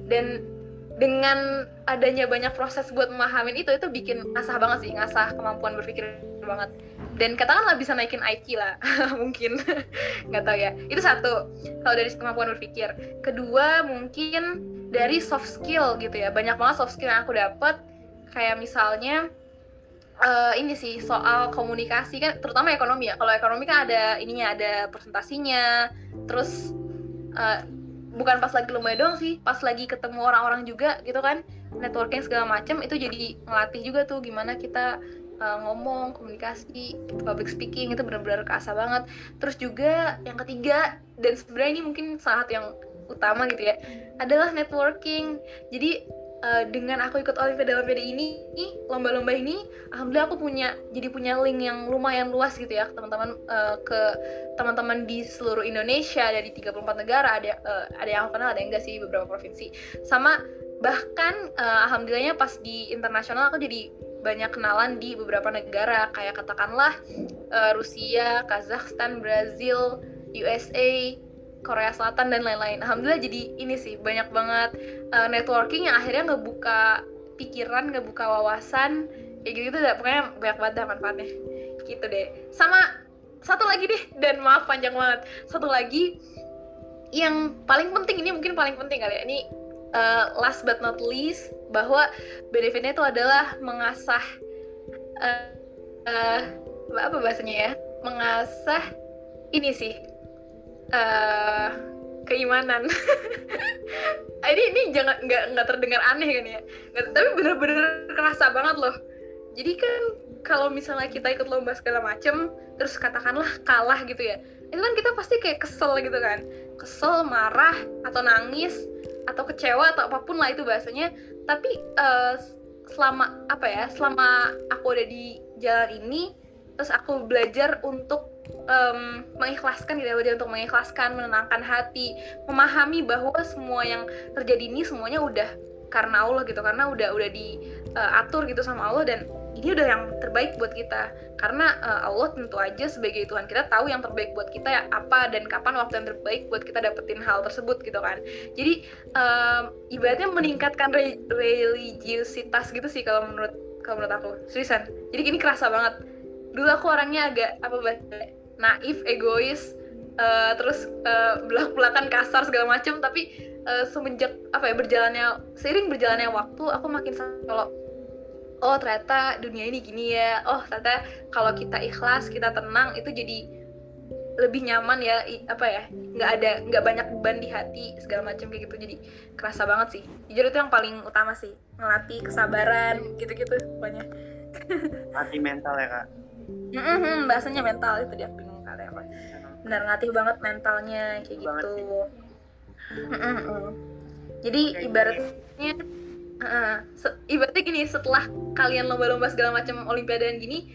Dan dengan adanya banyak proses buat memahamin itu itu bikin ngasah banget sih ngasah kemampuan berpikir banget dan katakanlah bisa naikin IQ lah mungkin. Nggak tahu ya. Itu satu kalau dari kemampuan berpikir. Kedua mungkin dari soft skill gitu ya. Banyak banget soft skill yang aku dapat kayak misalnya uh, ini sih soal komunikasi. Kan terutama ekonomi ya. Kalau ekonomi kan ada ininya ada presentasinya. Terus uh, bukan pas lagi lumayan doang sih. Pas lagi ketemu orang-orang juga gitu kan. Networking segala macam itu jadi ngelatih juga tuh gimana kita uh, ngomong komunikasi public speaking itu benar-benar kerasa banget. Terus juga yang ketiga dan sebenarnya ini mungkin saat yang utama gitu ya adalah networking. Jadi uh, dengan aku ikut olimpiade olimpiade ini lomba-lomba ini alhamdulillah aku punya jadi punya link yang lumayan luas gitu ya teman-teman uh, ke teman-teman di seluruh Indonesia dari 34 negara ada uh, ada yang aku kenal ada yang enggak sih beberapa provinsi. Sama bahkan uh, alhamdulillahnya pas di internasional aku jadi banyak kenalan di beberapa negara kayak katakanlah uh, Rusia, Kazakhstan, Brazil, USA, Korea Selatan dan lain-lain. Alhamdulillah jadi ini sih banyak banget uh, networking yang akhirnya ngebuka pikiran, ngebuka wawasan, kayak gitu gitu. Pokoknya banyak banget dah manfaatnya. Gitu deh. Sama satu lagi deh dan maaf panjang banget. Satu lagi yang paling penting ini mungkin paling penting kali ya. Ini uh, last but not least bahwa benefitnya itu adalah mengasah uh, uh, apa bahasanya ya? Mengasah ini sih uh, keimanan. Ini ini jangan nggak nggak terdengar aneh kan ya? Nggak, tapi bener-bener kerasa banget loh. Jadi kan kalau misalnya kita ikut lomba segala macem terus katakanlah kalah gitu ya itu kan kita pasti kayak kesel gitu kan kesel marah atau nangis atau kecewa atau apa pun lah itu bahasanya. Tapi uh, selama apa ya selama aku ada di jalan ini terus aku belajar untuk um, mengikhlaskan gitu ya untuk mengikhlaskan menenangkan hati memahami bahwa semua yang terjadi ini semuanya udah karena Allah gitu karena udah udah diatur uh, gitu sama Allah dan ini udah yang terbaik buat kita. Karena uh, Allah tentu aja sebagai Tuhan kita tahu yang terbaik buat kita ya apa dan kapan waktu yang terbaik buat kita dapetin hal tersebut gitu kan. Jadi um, ibaratnya meningkatkan re religiusitas gitu sih kalau menurut kalau menurut aku. Seriusan jadi gini kerasa banget. Dulu aku orangnya agak apa bahasa naif egois uh, terus uh, belak belakan kasar segala macam tapi uh, semenjak apa ya berjalannya seiring berjalannya waktu aku makin kalau oh ternyata dunia ini gini ya. Oh ternyata kalau kita ikhlas kita tenang itu jadi lebih nyaman ya. Apa ya nggak ada nggak banyak beban di hati segala macam kayak gitu. Jadi kerasa banget sih. Jujur itu yang paling utama sih ngelatih kesabaran gitu-gitu pokoknya. Latih mental ya kak? Mm-hmm, bahasanya mental itu dia bingung kali apa. Benar ngatih banget mentalnya kayak gitu. Mm-mm-mm. jadi Kayak ibaratnya uh, ibaratnya gini setelah kalian lomba-lomba segala macam olimpiade dan gini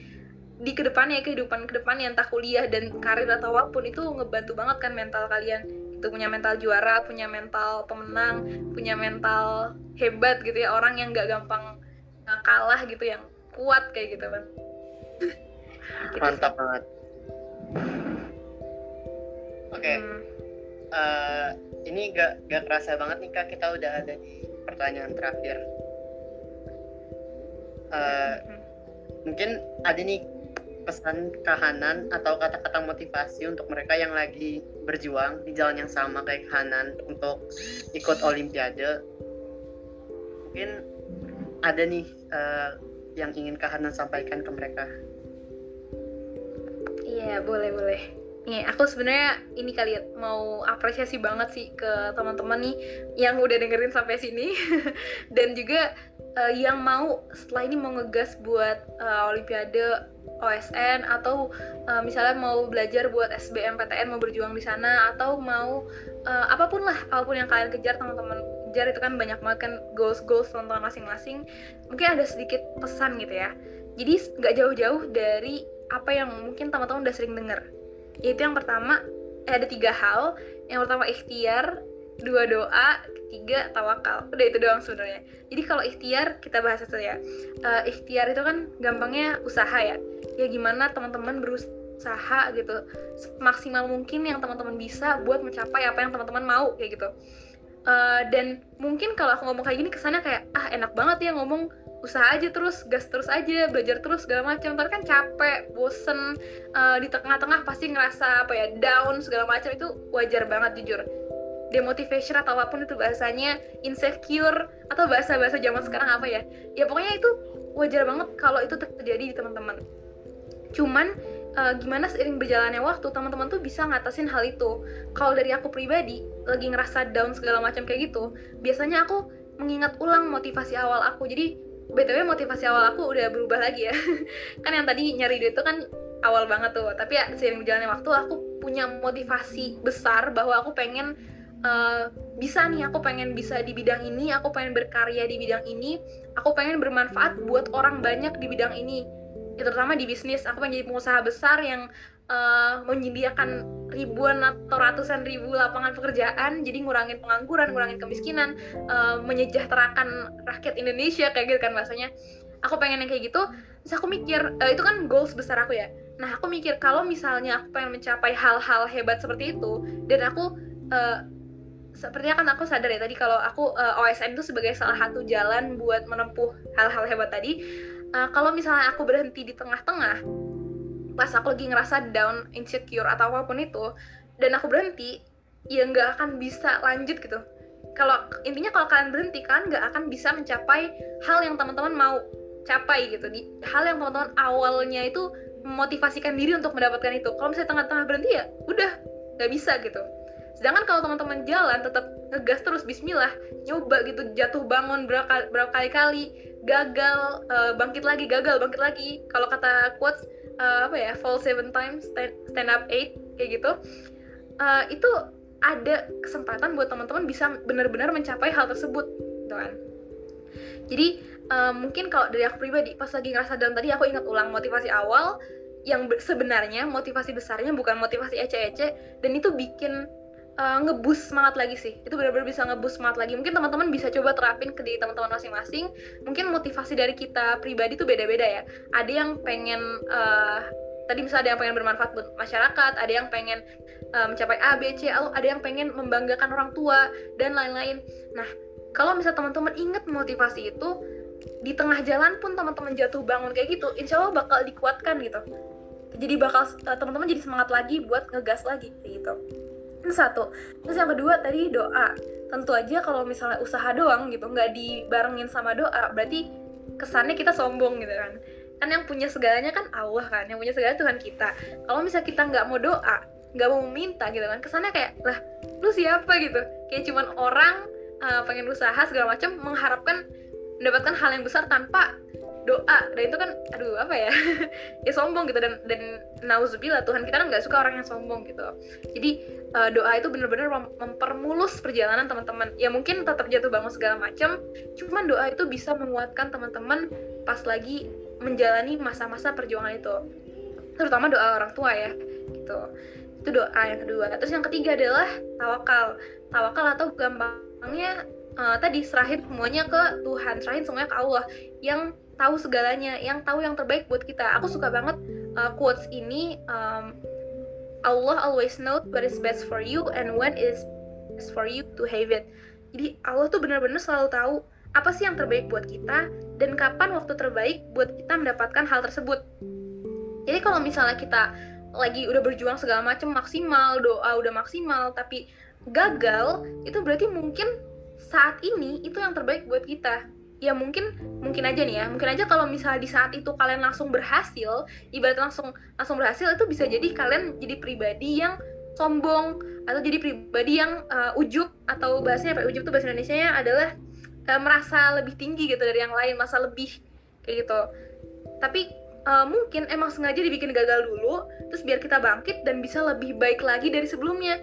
di ke depannya kehidupan ke depannya entah kuliah dan karir atau apa pun itu ngebantu banget kan mental kalian itu punya mental juara punya mental pemenang punya mental hebat gitu ya orang yang nggak gampang uh, kalah gitu yang kuat kayak gitu kan Gitu Mantap sih. banget. Oke, Hmm. eh, ini gak gak kerasa banget nih kak kita udah ada di pertanyaan terakhir. Hmm. mungkin ada nih pesan kahanan atau kata-kata motivasi untuk mereka yang lagi berjuang di jalan yang sama kayak kahanan untuk ikut olimpiade mungkin ada nih eh, yang ingin kahanan sampaikan ke mereka Iya boleh boleh. Nih aku sebenarnya ini kali ya, mau apresiasi banget sih ke teman-teman nih yang udah dengerin sampai sini. Dan juga eh, yang mau setelah ini mau ngegas buat eh, Olimpiade OSN atau eh, misalnya mau belajar buat SBMPTN mau berjuang di sana atau mau eh, apa pun lah apa pun yang kalian kejar teman-teman kejar itu kan banyak banget kan goals goals teman-teman masing-masing. Mungkin ada sedikit pesan gitu ya. Jadi nggak jauh-jauh dari apa yang mungkin teman-teman udah sering dengar yaitu yang pertama eh, ada tiga hal. Yang pertama ikhtiar. Dua doa. Ketiga tawakal. Udah itu doang sebenarnya. Jadi kalau ikhtiar kita bahas itu ya. Eh, ikhtiar itu kan gampangnya usaha ya. Ya gimana teman-teman berusaha gitu. Maksimal mungkin yang teman-teman bisa buat mencapai apa yang teman-teman mau kayak gitu. Eh, dan mungkin kalau aku ngomong kayak gini kesannya kayak ah enak banget ya ngomong usaha aja terus gas terus aja belajar terus segala macam. Tapi kan capek bosen eh, di tengah-tengah pasti ngerasa apa ya down segala macam. Itu wajar banget jujur. Demotivation atau apa pun itu bahasanya insecure atau bahasa-bahasa zaman sekarang apa ya. Ya pokoknya itu wajar banget kalau itu terjadi di teman-teman. Cuman eh, gimana seiring berjalannya waktu teman-teman tuh bisa ngatasin hal itu. Kalau dari aku pribadi lagi ngerasa down segala macam kayak gitu biasanya aku mengingat ulang motivasi awal aku. Jadi btw motivasi awal aku udah berubah lagi ya. Kan yang tadi nyari duit itu kan awal banget tuh. Tapi ya seiring berjalannya waktu aku punya motivasi besar bahwa aku pengen eh, bisa nih aku pengen bisa di bidang ini aku pengen berkarya di bidang ini aku pengen bermanfaat buat orang banyak di bidang ini ya, terutama di bisnis aku pengen pengusaha besar yang eh, menyediakan ribuan atau ratusan ribu lapangan pekerjaan jadi ngurangin pengangguran ngurangin kemiskinan eh, menyejahterakan rakyat Indonesia kayak gitu kan bahasanya. Aku pengen yang kayak gitu terus aku mikir eh, itu kan goals besar aku ya. Nah aku mikir kalau misalnya aku pengen mencapai hal-hal hebat seperti itu dan aku eh, sepertinya kan aku sadar ya tadi kalau aku eh, OSN itu sebagai salah satu jalan buat menempuh hal-hal hebat tadi Eh, kalau misalnya aku berhenti di tengah-tengah pas aku lagi ngerasa down insecure atau apa pun itu dan aku berhenti ya nggak akan bisa lanjut gitu. Kalau intinya kalau kalian berhenti kalian nggak akan bisa mencapai hal yang teman-teman mau capai gitu. Di hal yang teman-teman awalnya itu memotivasikan diri untuk mendapatkan itu. Kalau misalnya tengah-tengah berhenti ya udah nggak bisa gitu sedangkan kalau teman-teman jalan tetap ngegas terus Bismillah nyoba gitu jatuh bangun berapa berapa kali-kali gagal eh, bangkit lagi gagal bangkit lagi. Kalau kata quotes eh, apa ya fall seven times stand, stand up eight kayak gitu Eh, itu ada kesempatan buat teman-teman bisa benar-benar mencapai hal tersebut gitu kan. Jadi eh, mungkin kalau dari aku pribadi pas lagi ngerasa down tadi aku ingat ulang motivasi awal yang be- sebenarnya motivasi besarnya bukan motivasi ece-ece dan itu bikin uh, ngebus semangat lagi sih. Itu benar-benar bisa ngebus semangat lagi. Mungkin teman-teman bisa coba terapin ke diri teman-teman masing-masing. Mungkin motivasi dari kita pribadi tuh beda-beda ya. Ada yang pengen uh, tadi misalnya ada yang pengen bermanfaat buat masyarakat ada yang pengen uh, mencapai A B C lalu ada yang pengen membanggakan orang tua dan lain-lain. Nah kalau misalnya teman-teman inget motivasi itu di tengah jalan pun teman-teman jatuh bangun kayak gitu insya Allah bakal dikuatkan gitu. Jadi bakal teman-teman jadi semangat lagi buat ngegas lagi gitu itu satu. Terus yang kedua tadi doa. Tentu aja kalau misalnya usaha doang gitu nggak dibarengin sama doa berarti kesannya kita sombong gitu kan. Kan yang punya segalanya kan Allah kan yang punya segalanya Tuhan kita. Kalau misalnya kita nggak mau doa nggak mau meminta gitu kan kesannya kayak lah lu siapa? gitu. Kayak cuman orang uh, pengen usaha segala macam mengharapkan mendapatkan hal yang besar tanpa doa. Dan itu kan aduh apa ya? Ya sombong gitu. Dan dan nauzubillah Tuhan kita kan nggak suka orang yang sombong gitu. Jadi uh, doa itu benar-benar mem mempermulus perjalanan teman-teman. Ya mungkin tetap jatuh bangun segala macam cuman doa itu bisa menguatkan teman-teman pas lagi menjalani masa-masa perjuangan itu. Terutama doa orang tua ya gitu. Itu doa yang kedua. Terus yang ketiga adalah tawakal. Tawakal atau gampangnya uh, tadi serahin semuanya ke Tuhan. Serahin semuanya ke Allah yang tahu segalanya, yang tahu yang terbaik buat kita. Aku suka banget uh, quotes ini. Um, Allah always know what is best for you and when is best for you to have it. Jadi Allah tuh benar-benar selalu tahu apa sih yang terbaik buat kita dan kapan waktu terbaik buat kita mendapatkan hal tersebut. Jadi kalau misalnya kita lagi udah berjuang segala macam maksimal, doa udah maksimal tapi gagal, itu berarti mungkin saat ini itu yang terbaik buat kita ya mungkin mungkin aja nih ya. Mungkin aja kalau misalnya di saat itu kalian langsung berhasil ibarat langsung langsung berhasil itu bisa jadi kalian jadi pribadi yang sombong atau jadi pribadi yang uh, ujub atau bahasanya apa ujub itu bahasa Indonesia nya adalah uh, merasa lebih tinggi gitu dari yang lain masa lebih kayak gitu. Tapi uh, mungkin emang sengaja dibikin gagal dulu terus biar kita bangkit dan bisa lebih baik lagi dari sebelumnya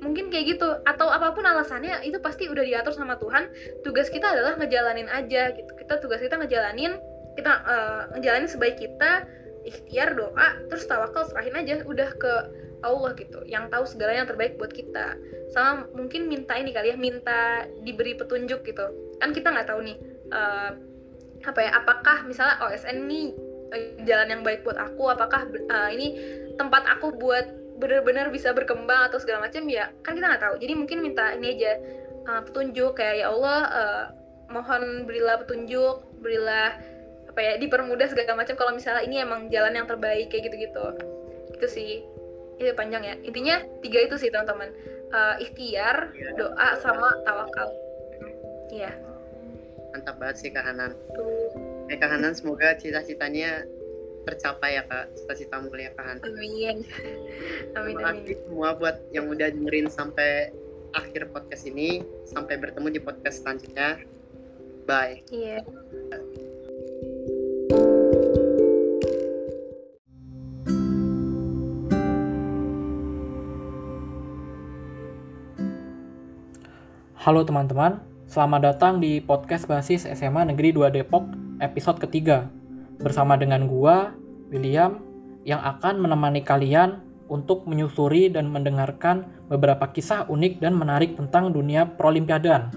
mungkin kayak gitu. Atau apa pun alasannya itu pasti udah diatur sama Tuhan. Tugas kita adalah ngejalanin aja gitu. Kita tugas kita ngejalanin kita uh, ngejalanin sebaik kita ikhtiar doa terus tawakal serahin aja udah ke Allah gitu. Yang tahu segala yang terbaik buat kita. Sama mungkin minta ini kali ya minta diberi petunjuk gitu. Kan kita nggak tahu nih uh, apa ya apakah misalnya OSN ini uh, jalan yang baik buat aku apakah uh, ini tempat aku buat benar-benar bisa berkembang atau segala macam ya kan kita nggak tahu. Jadi mungkin minta ini aja uh, petunjuk kayak ya Allah uh, mohon berilah petunjuk berilah apa ya dipermudah segala macam kalau misalnya ini emang jalan yang terbaik kayak gitu-gitu. Itu sih. Itu panjang ya. Intinya tiga itu sih teman-teman. Uh, ikhtiar iya. doa sama tawakal. Iya. Mantap banget sih kahanan eh kahanan semoga cita-citanya tercapai ya kak cita-cita mulia kan? Amin. Amin terima kasih semua buat yang udah dengerin sampai akhir podcast ini. Sampai bertemu di podcast selanjutnya. Bye. Iya. Yeah. Halo teman-teman, selamat datang di podcast basis SMA Negeri 2 Depok episode ketiga bersama dengan gua, William, yang akan menemani kalian untuk menyusuri dan mendengarkan beberapa kisah unik dan menarik tentang dunia prolimpiadan.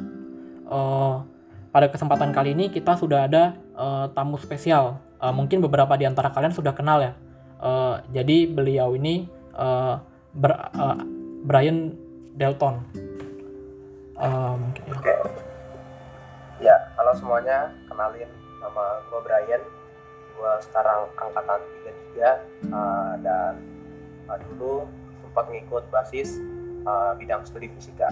Uh, pada kesempatan kali ini kita sudah ada uh, tamu spesial. Uh, mungkin beberapa di antara kalian sudah kenal ya. Uh, jadi beliau ini uh, ber, uh, Brian Delton. Uh, mungkin ya. Oke. Ya, halo semuanya. Kenalin nama gue Brian gue sekarang angkatan 33 uh, dan uh, dulu sempat ngikut basis uh, bidang studi fisika.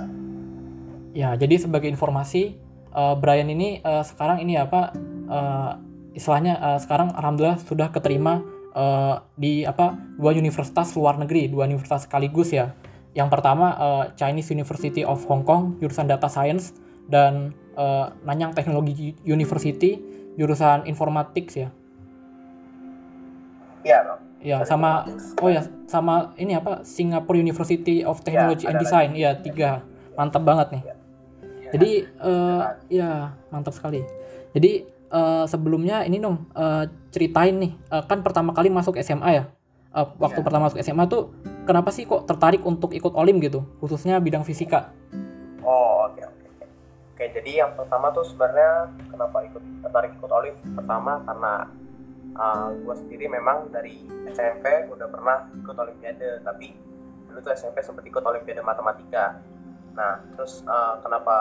Ya, jadi sebagai informasi, uh, Brian ini uh, sekarang ini apa uh, istilahnya uh, sekarang alhamdulillah sudah keterima uh, di apa dua universitas luar negeri, dua universitas sekaligus ya. Yang pertama uh, Chinese University of Hong Kong jurusan Data Science dan uh, Nanyang Technology University jurusan Informatics ya. Iya, bro. Ya, sama oh ya, sama ini apa? Singapore University of iya, Technology ya, and Design. Iya, tiga. Mantap banget nih. Ya. Jadi uh, ya, mantap sekali. Jadi uh, sebelumnya ini dong uh, ceritain nih, uh, kan pertama kali masuk SMA ya. Uh, waktu ya. pertama masuk SMA tuh kenapa sih kok tertarik untuk ikut olim gitu, khususnya bidang fisika? Oh, oke okay, oke. Okay. Oke, jadi yang pertama tuh sebenarnya kenapa ikut tertarik ikut olim? Pertama karena uh, eh, gue sendiri memang dari SMP udah pernah ikut olimpiade tapi dulu tuh SMP sempat ikut olimpiade matematika. Nah terus uh, kenapa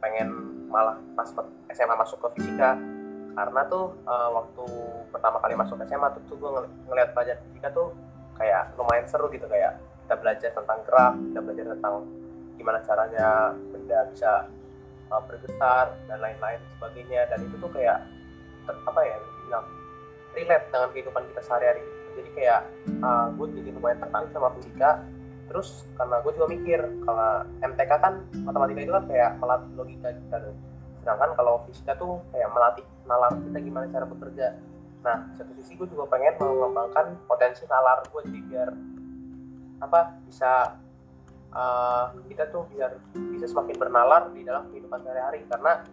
pengen malah pas SMA masuk ke fisika? Karena tuh uh, waktu pertama kali masuk SMA tuh, tuh gue ng ngeliat pelajaran fisika tuh kayak lumayan seru gitu kayak kita belajar tentang gerak kita belajar tentang gimana caranya benda bisa uh, bergetar dan lain-lain sebagainya. Dan itu tuh kayak apa ya bilang relate dengan kehidupan kita sehari-hari. Jadi kayak uh, ah, gue jadi lumayan tertarik sama fisika terus karena gue juga mikir kalau MTK kan matematika itu kan kayak melatih logika kita tuh. Sedangkan kalau fisika tuh kayak melatih nalar kita gimana cara bekerja. Nah satu sisi gue juga pengen mengembangkan potensi nalar gue jadi biar apa bisa uh, kita tuh biar bisa semakin bernalar di dalam kehidupan sehari-hari. Karena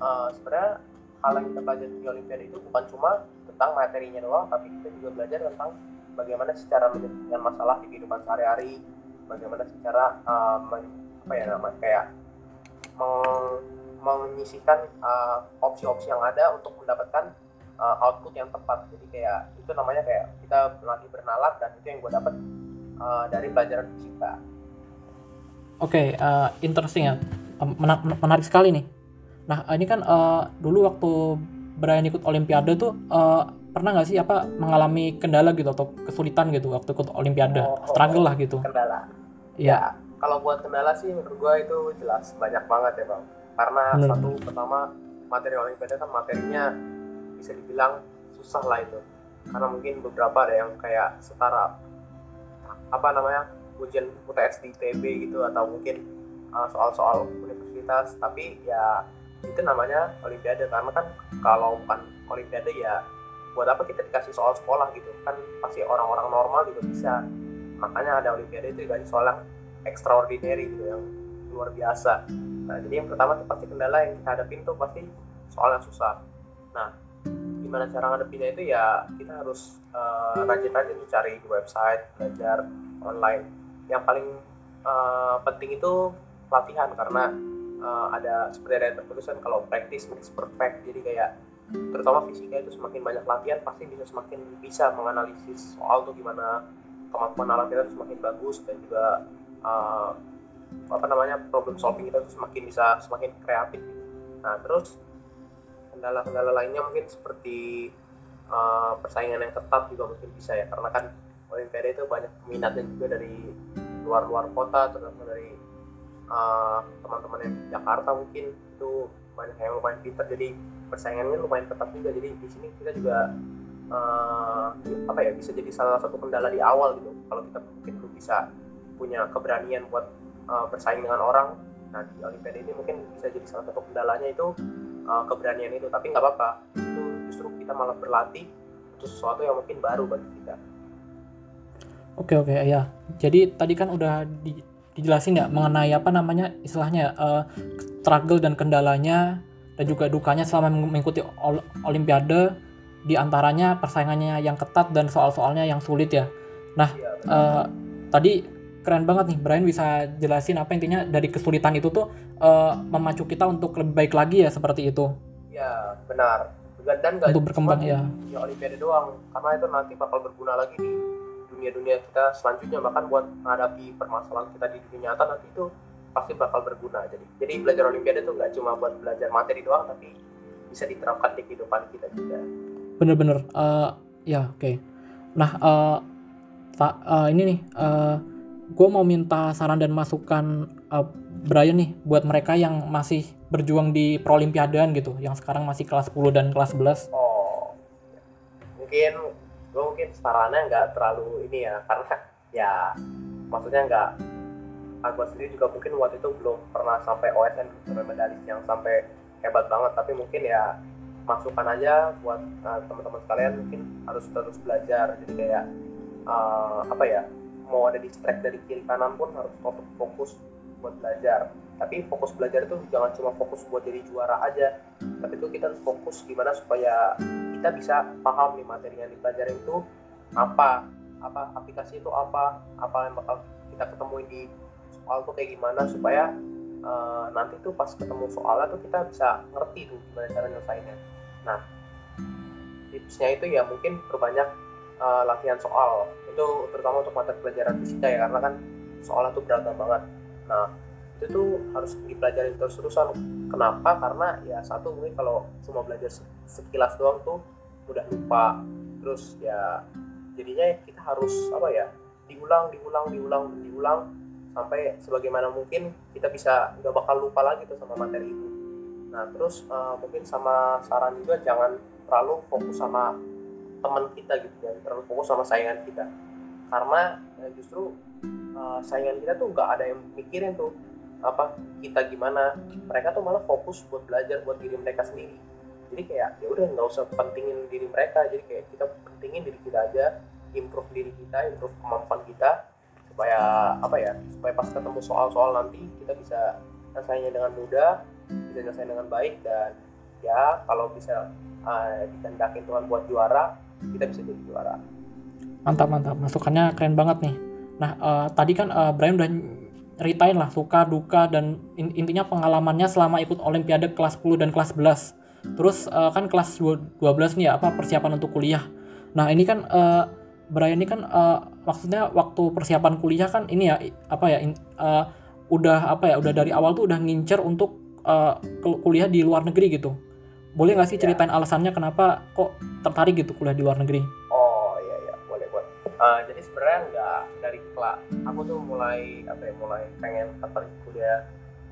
uh, sebenarnya hal yang kita pelajari di Olimpiade itu bukan cuma tentang materinya doang tapi kita juga belajar tentang bagaimana secara menyelesaikan masalah di kehidupan sehari-hari bagaimana secara uh, apa ya namanya kayak meng, menyisihkan opsi-opsi uh, yang ada untuk mendapatkan uh, output yang tepat. Jadi kayak itu namanya kayak kita lagi bernalar dan itu yang gue dapat uh, dari pelajaran fisika oke okay, uh, interesting ya. Menarik sekali nih. Nah ini kan uh, dulu waktu Brian ikut Olimpiade tuh uh, pernah nggak sih apa mengalami kendala gitu atau kesulitan gitu waktu ikut Olimpiade? Oh, struggle lah gitu. Kendala. Ya, ya kalau buat kendala sih menurut gue itu jelas banyak banget ya bang. Karena hmm. satu pertama materi olimpiade kan materinya bisa dibilang susah lah itu. Karena mungkin beberapa ada yang kayak setara apa namanya ujian UTS di TB gitu atau mungkin uh, soal-soal universitas. Tapi ya itu namanya olimpiade. Karena kan kalau bukan olimpiade ya buat apa kita dikasih soal sekolah gitu? Kan pasti orang-orang normal juga bisa. Makanya ada olimpiade itu dikasih soal yang extraordinary gitu yang luar biasa. Nah jadi yang pertama tuh pasti kendala yang kita hadapin tuh pasti soal yang susah. Nah gimana cara ngadepinnya itu ya kita harus uh, rajin-rajin cari di website belajar online. Yang paling uh, penting itu latihan karena uh, ada seperti ada tertulisan kalau practice makes perfect. Jadi kayak terutama fisika itu semakin banyak latihan pasti bisa semakin bisa menganalisis soal tuh gimana kemampuan alat kita semakin bagus dan juga uh, apa namanya problem solving kita semakin bisa semakin kreatif. Nah terus kendala-kendala lainnya mungkin seperti uh, persaingan yang ketat juga mungkin bisa ya. Karena kan Olimpiade itu banyak peminatnya juga dari luar-luar kota terutama dari uh, teman-teman yang di Jakarta mungkin itu banyak yang lumayan pintar jadi persaingannya lumayan ketat juga. Jadi di sini kita juga uh, apa ya bisa jadi salah satu kendala di awal gitu. Kalau kita mungkin belum bisa punya keberanian buat uh, bersaing dengan orang nah di Olimpiade ini mungkin bisa jadi salah satu kendalanya itu uh, keberanian itu. Tapi nggak apa-apa itu justru kita malah berlatih untuk sesuatu yang mungkin baru bagi kita. Oke oke ya. Jadi tadi kan udah di, dijelasin ya mengenai apa namanya istilahnya uh, struggle dan kendalanya dan juga dukanya selama mengikuti ol Olimpiade di antaranya persaingannya yang ketat dan soal-soalnya yang sulit ya. Nah, ya, uh, tadi keren banget nih Brian bisa jelasin apa intinya dari kesulitan itu tuh uh, memacu kita untuk lebih baik lagi ya seperti itu. Ya benar. Dan, gak untuk berkembang ya. Di Olimpiade doang, karena itu nanti bakal berguna lagi di dunia-dunia kita selanjutnya bahkan buat menghadapi permasalahan kita di dunia nyata nanti itu pasti bakal berguna. Jadi jadi belajar Olimpiade tuh nggak cuma buat belajar materi doang tapi bisa diterapkan di kehidupan kita juga. Bener-bener. Uh, ya oke. Okay. Nah uh, uh, ini nih. Uh, gue mau minta saran dan masukan uh, Brian nih buat mereka yang masih berjuang di Prolimpiadean gitu, yang sekarang masih kelas 10 dan kelas 11. Oh, mungkin gue mungkin sarannya nggak terlalu ini ya, karena ya maksudnya nggak aku sendiri juga mungkin waktu itu belum pernah sampai OSN sampai medalis yang sampai hebat banget, tapi mungkin ya masukan aja buat uh, teman-teman sekalian mungkin harus terus belajar, jadi kayak uh, apa ya mau ada distract dari kiri kanan pun harus tetap fokus buat belajar tapi fokus belajar itu jangan cuma fokus buat jadi juara aja. Tapi itu kita harus fokus gimana supaya kita bisa paham nih materi yang dipelajari itu apa apa aplikasi itu apa apa yang bakal kita ketemu di soal tuh kayak gimana supaya uh, nanti tuh pas ketemu soalnya tuh kita bisa ngerti tuh gimana cara nyelesainnya. Nah tipsnya itu ya mungkin perbanyak uh, latihan soal. Itu terutama untuk mata pelajaran fisika ya karena kan soalnya tuh beragam banget. Nah itu tuh harus dipelajari terus-terusan. Kenapa? Karena ya satu mungkin kalau cuma belajar sekilas doang tuh mudah lupa. Terus ya jadinya kita harus apa ya diulang diulang diulang diulang sampai sebagaimana mungkin kita bisa nggak bakal lupa lagi tuh sama materi itu. Nah terus uh, mungkin sama saran juga jangan terlalu fokus sama teman kita gitu jangan terlalu fokus sama saingan kita. Karena ya justru uh, saingan kita tuh nggak ada yang mikirin tuh apa kita gimana. Mereka tuh malah fokus buat belajar buat diri mereka sendiri. Jadi kayak ya udah nggak usah pentingin diri mereka. Jadi kayak kita pentingin diri kita aja improve diri kita improve kemampuan kita supaya apa ya supaya pas ketemu soal-soal nanti kita bisa selesainya dengan mudah bisa selesai dengan baik dan ya kalau bisa uh, dikehendakin Tuhan buat juara kita bisa jadi juara. Mantap mantap. Masukannya keren banget nih. Nah uh, tadi kan uh, Brian udah ceritain lah suka duka dan intinya pengalamannya selama ikut olimpiade kelas 10 dan kelas 11 terus uh, kan kelas 12 nih ya apa persiapan untuk kuliah nah ini kan uh, Brian ini kan uh, maksudnya waktu persiapan kuliah kan ini ya apa ya in, uh, udah apa ya udah dari awal tuh udah ngincer untuk uh, kuliah di luar negeri gitu boleh nggak sih ya. ceritain ya. alasannya kenapa kok tertarik gitu kuliah di luar negeri uh, jadi sebenarnya nggak dari kelas aku tuh mulai apa ya mulai pengen tertarik kuliah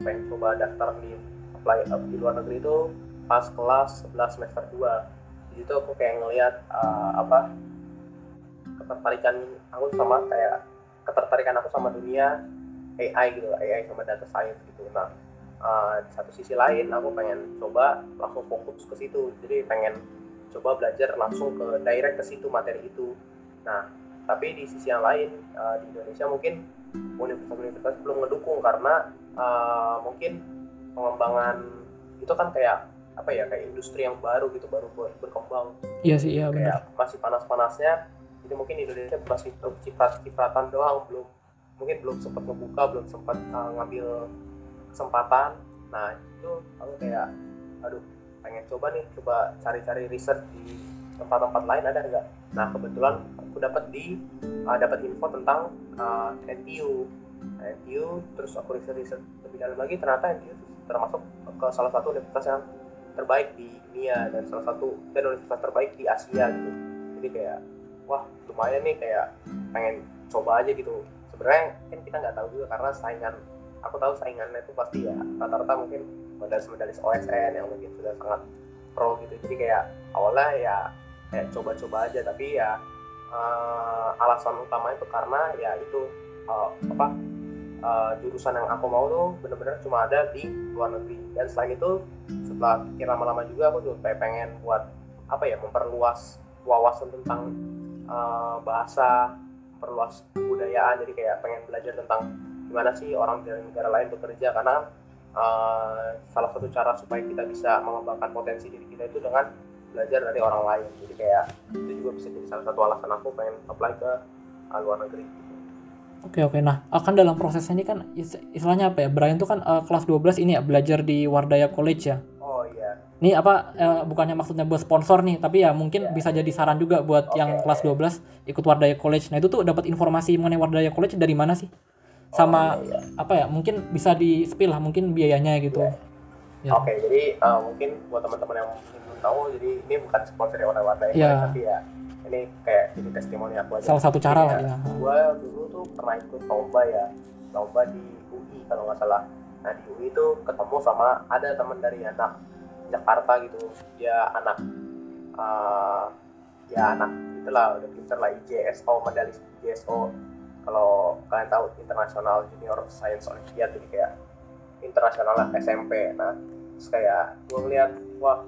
pengen coba daftar di apply uh, di luar negeri itu pas kelas 11 semester 2 di situ aku kayak ngelihat uh, apa ketertarikan aku sama kayak ketertarikan aku sama dunia AI gitu AI sama data science gitu. Nah uh, di satu sisi lain aku pengen coba langsung fokus ke situ. Jadi pengen coba belajar langsung ke direct ke situ materi itu. Nah tapi di sisi yang lain uh, di Indonesia mungkin universitas-universitas belum ngedukung karena uh, mungkin pengembangan itu kan kayak apa ya kayak industri yang baru gitu baru berkembang iya sih iya kayak benar. masih panas-panasnya jadi mungkin Indonesia masih ciprat-cipratan doang belum mungkin belum sempat ngebuka belum sempat uh, ngambil kesempatan nah itu aku kayak aduh pengen coba nih coba cari-cari riset di tempat-tempat lain ada nggak? Nah kebetulan aku dapat di uh, dapat info tentang uh, NTU nah, NTU terus aku riset-riset lebih dalam lagi ternyata NTU termasuk ke salah satu universitas yang terbaik di dunia dan salah satu dan universitas terbaik di Asia gitu. Jadi kayak wah lumayan nih kayak pengen coba aja gitu. Sebenarnya kan kita nggak tahu juga karena saingan aku tahu saingannya itu pasti ya rata-rata mungkin medalis-medalis OSN yang mungkin sudah sangat pro gitu. Jadi kayak awalnya ya kayak coba-coba aja. Tapi ya uh, alasan utama itu karena ya itu uh, apa uh, jurusan yang aku mau tuh bener-bener cuma ada di luar negeri. Dan selain itu setelah pikir lama-lama juga aku juga pengen buat apa ya memperluas wawasan tentang uh, bahasa perluas kebudayaan. Jadi kayak pengen belajar tentang gimana sih orang dari negara lain bekerja. Karena uh, salah satu cara supaya kita bisa mengembangkan potensi diri kita itu dengan belajar dari orang lain. Jadi kayak itu juga bisa jadi salah satu alasan aku pengen apply ke uh, luar negeri. Oke oke. Nah akan dalam proses ini kan istilahnya apa ya? Brian tuh kan uh, kelas 12 ini ya belajar di Wardaya College ya? Ini apa eh, bukannya maksudnya buat sponsor nih tapi ya mungkin bisa jadi saran juga buat okay. yang kelas 12 ikut Wardaya College. Nah itu tuh dapat informasi mengenai Wardaya College dari mana sih? Sama oh, iya. apa ya? Mungkin bisa di spill lah mungkin biayanya gitu. Yeah. ya. oke okay, jadi uh, mungkin buat teman-teman yang tahu jadi ini bukan sponsor ya Wardaya yeah. tapi ya ini kayak jadi testimoni aku aja. Salah satu cara lah ya gue dulu tuh pernah ikut lomba ya lomba di UI kalau nggak salah. Nah di UI tuh ketemu sama ada teman dari anak Jakarta gitu. Dia anak uh, ya anak itulah udah pinter lah IJSO medalis IJSO kalau kalian tahu internasional junior science olympiad jadi kayak internasional lah SMP nah terus kayak gue ngeliat wah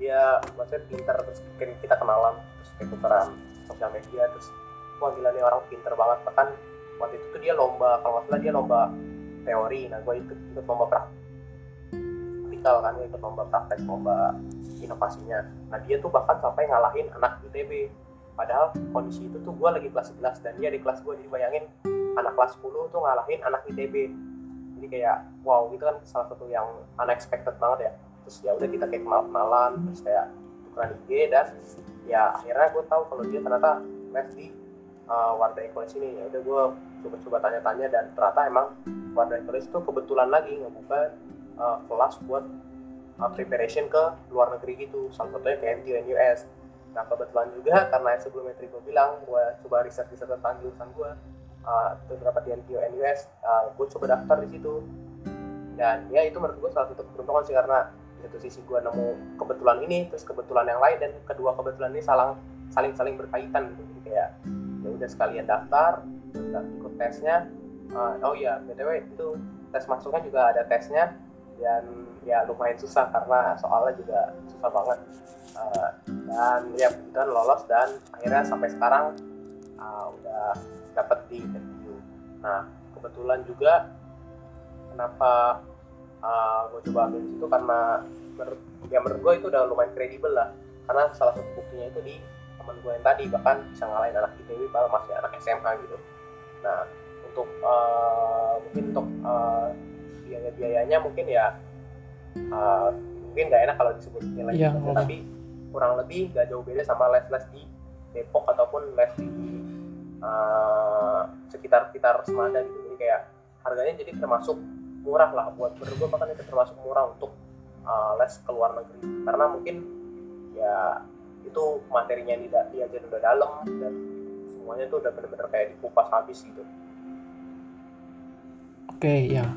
dia maksudnya pinter terus kita kenalan terus kayak tukeran sosial media terus wah gila nih orang pinter banget. Bahkan waktu itu tuh dia lomba kalau nggak salah dia lomba teori. Nah gue ikut ikut lomba praktik praktikal kan ikut lomba praktek lomba inovasinya. Nah dia tuh bahkan sampai ngalahin anak ITB padahal kondisi itu tuh gue lagi kelas 11 dan dia di kelas gue jadi bayangin anak kelas 10 tuh ngalahin anak ITB jadi kayak wow itu kan salah satu yang unexpected banget ya terus ya udah kita kayak kenalan terus kayak tukeran IG dan ya akhirnya gue tahu kalau dia ternyata les di uh, Wardah College ini. Ya udah gue coba-coba tanya-tanya dan ternyata emang Wardah College itu kebetulan lagi ngebuka uh, kelas buat uh, preparation ke luar negeri gitu. Salah satunya ke NTU NUS nah kebetulan juga karena sebelumnya tadi gue bilang gue coba riset riset tentang jurusan gue uh, beberapa di NTU NUS uh, gue coba daftar di situ. Dan ya itu menurut gue salah satu keberuntungan sih karena satu sisi gue nemu kebetulan ini terus kebetulan yang lain dan kedua kebetulan ini saling saling saling berkaitan gitu. Kayak ya udah sekalian daftar ikut tesnya. Uh, oh iya btw itu tes masuknya juga ada tesnya dan ya lumayan susah karena soalnya juga susah banget. Uh, dan ya kebetulan lolos dan akhirnya sampai sekarang uh, udah dapet di interview nah kebetulan juga kenapa uh, gue coba ambil situ karena menurut ya menurut gue itu udah lumayan kredibel lah. Karena salah satu buktinya itu di teman gue yang tadi bahkan bisa ngalahin anak ITB padahal masih anak SMA gitu. Nah untuk uh, mungkin untuk uh, biaya biayanya mungkin ya uh, mungkin nggak enak kalau disebut nilai Iya, gitu, nggak tapi kurang lebih gak jauh beda sama les-les di Depok ataupun les di uh, sekitar sekitar Semada gitu. Jadi kayak harganya jadi termasuk murah lah buat menurut gue bahkan itu termasuk murah untuk uh, les ke luar negeri karena mungkin ya itu materinya tidak diajarin udah dalam dan semuanya tuh udah bener-bener kayak dikupas habis gitu Oke, ya.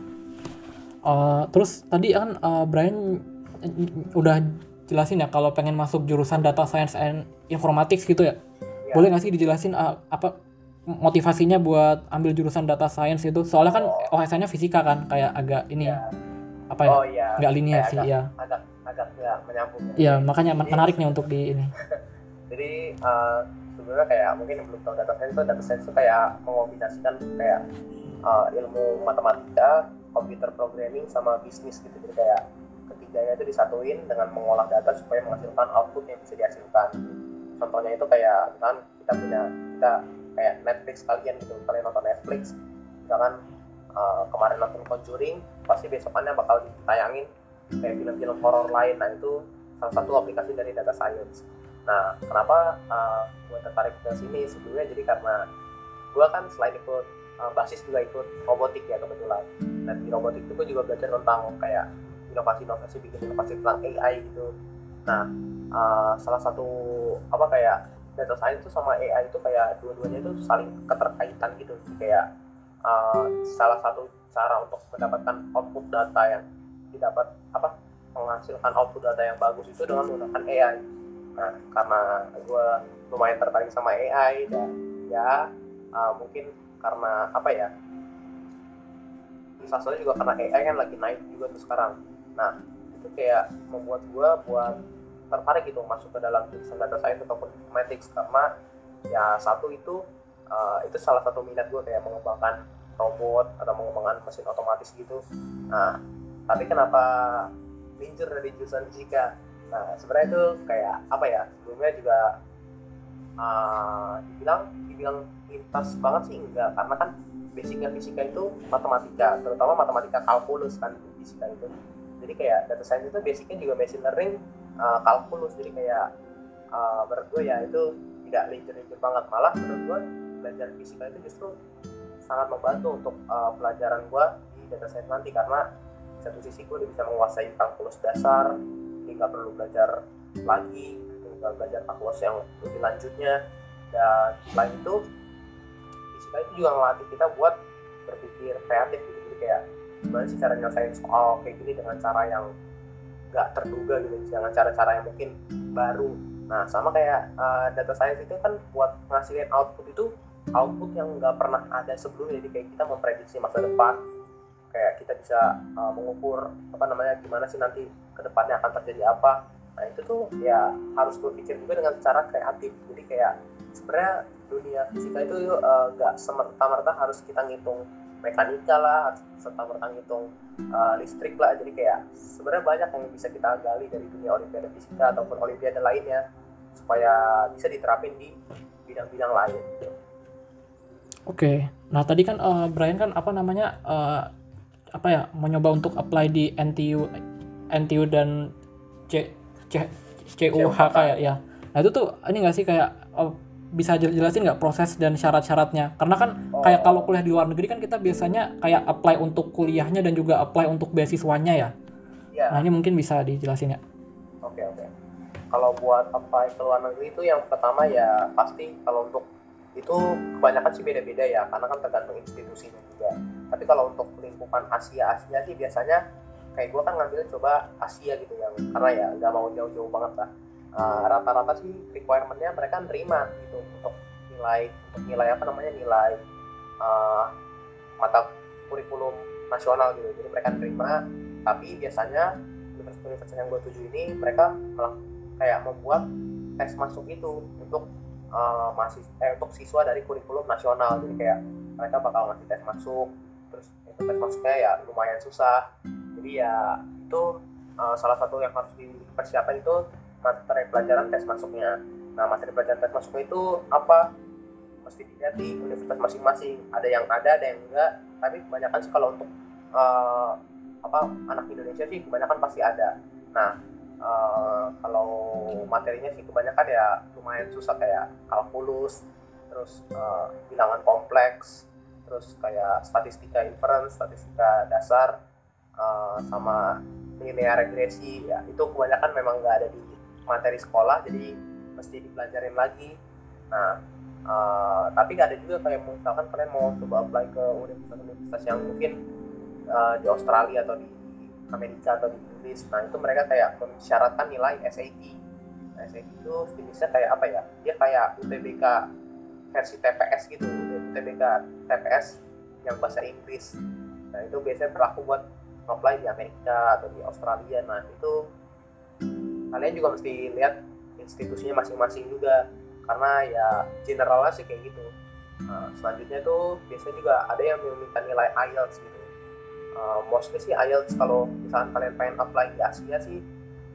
Eh, terus tadi kan eh, Brian eh, udah jelasin ya kalau pengen masuk jurusan data science and informatics gitu ya. Ya. Boleh nggak sih dijelasin eh, apa motivasinya buat ambil jurusan data science itu? Soalnya kan OSN-nya fisika kan, kayak agak ini Ya. apa ya? oh iya Nggak linear sih, agak, ya. agak agak nggak menyambung ya. Iya, makanya men- menarik nih untuk di ini. jadi uh, sebenarnya kayak mungkin yang belum tahu data science itu data science itu kayak mengombinasikan kayak uh, ilmu matematika, computer programming sama bisnis gitu jadi kayak ketiganya itu disatuin dengan mengolah data supaya menghasilkan output yang bisa dihasilkan. Contohnya itu kayak misalkan kita punya kita kayak Netflix kalian gitu, kalian nonton Netflix, misalkan uh, kemarin nonton Conjuring, pasti besokannya bakal ditayangin kayak film-film horor lain. Nah itu salah satu aplikasi dari data science. Nah, kenapa uh, gue tertarik ke sini sebelumnya jadi karena gue kan selain ikut uh, basis juga ikut robotik ya kebetulan. Dan di robotik itu gue juga belajar tentang kayak inovasi-inovasi bikin inovasi tentang AI gitu. Nah, uh, salah satu apa kayak data science itu sama AI itu kayak dua-duanya itu saling keterkaitan gitu. Kayak uh, salah satu cara untuk mendapatkan output data yang didapat apa menghasilkan output data yang bagus itu dengan menggunakan AI. Nah, karena gue lumayan tertarik sama AI dan ya uh, mungkin karena apa ya? Salah satunya juga karena AI kan lagi naik juga tuh sekarang. Nah, itu kayak membuat gue buat tertarik gitu masuk ke dalam jurusan data science ataupun informatics karena ya satu itu uh, itu salah satu minat gue kayak mengembangkan robot atau mengembangkan mesin otomatis gitu. Nah, tapi kenapa minjur dari jurusan fisika? Nah, sebenarnya itu kayak apa ya? Sebelumnya juga uh, dibilang dibilang lintas banget sih enggak, karena kan basicnya fisika itu matematika, terutama matematika kalkulus kan fisika itu. Jadi kayak data science itu basicnya juga machine learning uh, kalkulus, jadi kayak uh, menurut gue ya itu tidak linjur-linjur banget, malah menurut gue belajar fisika itu justru sangat membantu untuk uh, pelajaran gue di data science nanti. Karena satu sisi gue bisa menguasai kalkulus dasar jadi nggak perlu belajar lagi nggak belajar kalkulus yang lebih lanjutnya. Dan selain itu fisika itu juga ngelatih kita buat berpikir kreatif gitu. Jadi kayak gimana sih cara nyelesain soal kayak gini dengan cara yang nggak terduga gitu dengan cara-cara yang mungkin baru. Nah sama kayak uh, data science itu kan buat ngasilin output itu output yang nggak pernah ada sebelumnya. Jadi kayak kita memprediksi masa depan kayak kita bisa uh, mengukur apa namanya gimana sih nanti ke depannya akan terjadi apa. Nah itu tuh ya harus berpikir juga dengan cara kreatif. Jadi kayak sebenarnya dunia fisika itu nggak uh, semerta-merta harus kita ngitung mekanika lah serta merta ngitung uh, listrik lah jadi kayak sebenarnya banyak yang bisa kita gali dari dunia olimpiade fisika ataupun olimpiade lainnya supaya bisa diterapin di bidang-bidang lain gitu. Oke. Nah, tadi kan eh, Brian kan apa namanya eh, apa ya mencoba untuk apply di NTU NTU dan C, C CUHK ya, ya. Nah, itu tuh ini nggak sih kayak eh, bisa jel- jelasin nggak proses dan syarat-syaratnya? Karena kan kayak kalau kuliah di luar negeri kan kita biasanya kayak apply untuk kuliahnya dan juga apply untuk beasiswanya ya. Ya. Nah, ini mungkin bisa dijelasin ya. Oke oke. Kalau buat apply ke luar negeri itu yang pertama ya pasti kalau untuk itu kebanyakan sih beda-beda ya karena kan tergantung institusinya juga. Tapi kalau untuk lingkupan Asia Asia sih biasanya kayak gue kan ngambil coba Asia gitu yang karena ya nggak mau jauh-jauh banget lah. Uh, rata-rata sih requirementnya mereka nerima gitu untuk nilai untuk nilai apa namanya nilai uh, mata kurikulum nasional gitu. Jadi mereka terima tapi biasanya universitas yang gue tuju ini mereka malah kayak membuat tes masuk itu untuk uh, masih eh, untuk siswa dari kurikulum nasional. Jadi kayak mereka bakal ngasih tes masuk terus itu tes masuknya ya lumayan susah. Jadi ya itu uh, salah satu yang harus dipersiapkan itu materi pelajaran tes masuknya. Nah materi pelajaran tes masuknya itu apa? Mesti dilihat di universitas masing-masing. Ada yang ada ada yang enggak. Tapi kebanyakan sih kalau untuk uh, apa anak Indonesia sih kebanyakan pasti ada. Nah uh, kalau materinya sih kebanyakan ya lumayan susah kayak kalkulus terus uh, bilangan kompleks terus kayak statistika inference statistika dasar uh, sama linear regresi. Ya itu kebanyakan memang nggak ada di materi sekolah jadi mesti dipelajarin lagi. Nah uh, tapi ada juga kayak misalkan kalian mau coba apply ke universitas-universitas yang mungkin uh, di Australia atau di Amerika atau di Inggris. Nah itu mereka kayak mensyaratkan nilai SAT nah, SAT itu jenisnya kayak apa ya? Dia kayak UTBK versi TPS gitu UTBK TPS yang bahasa Inggris. Nah itu biasanya berlaku buat apply di Amerika atau di Australia. Nah itu kalian juga mesti lihat institusinya masing-masing juga. Karena ya generalnya sih kayak gitu. Nah, selanjutnya tuh biasanya juga ada yang meminta nilai IELTS gitu. Uh, mostly sih IELTS. Kalau misalnya kalian pengen apply di Asia sih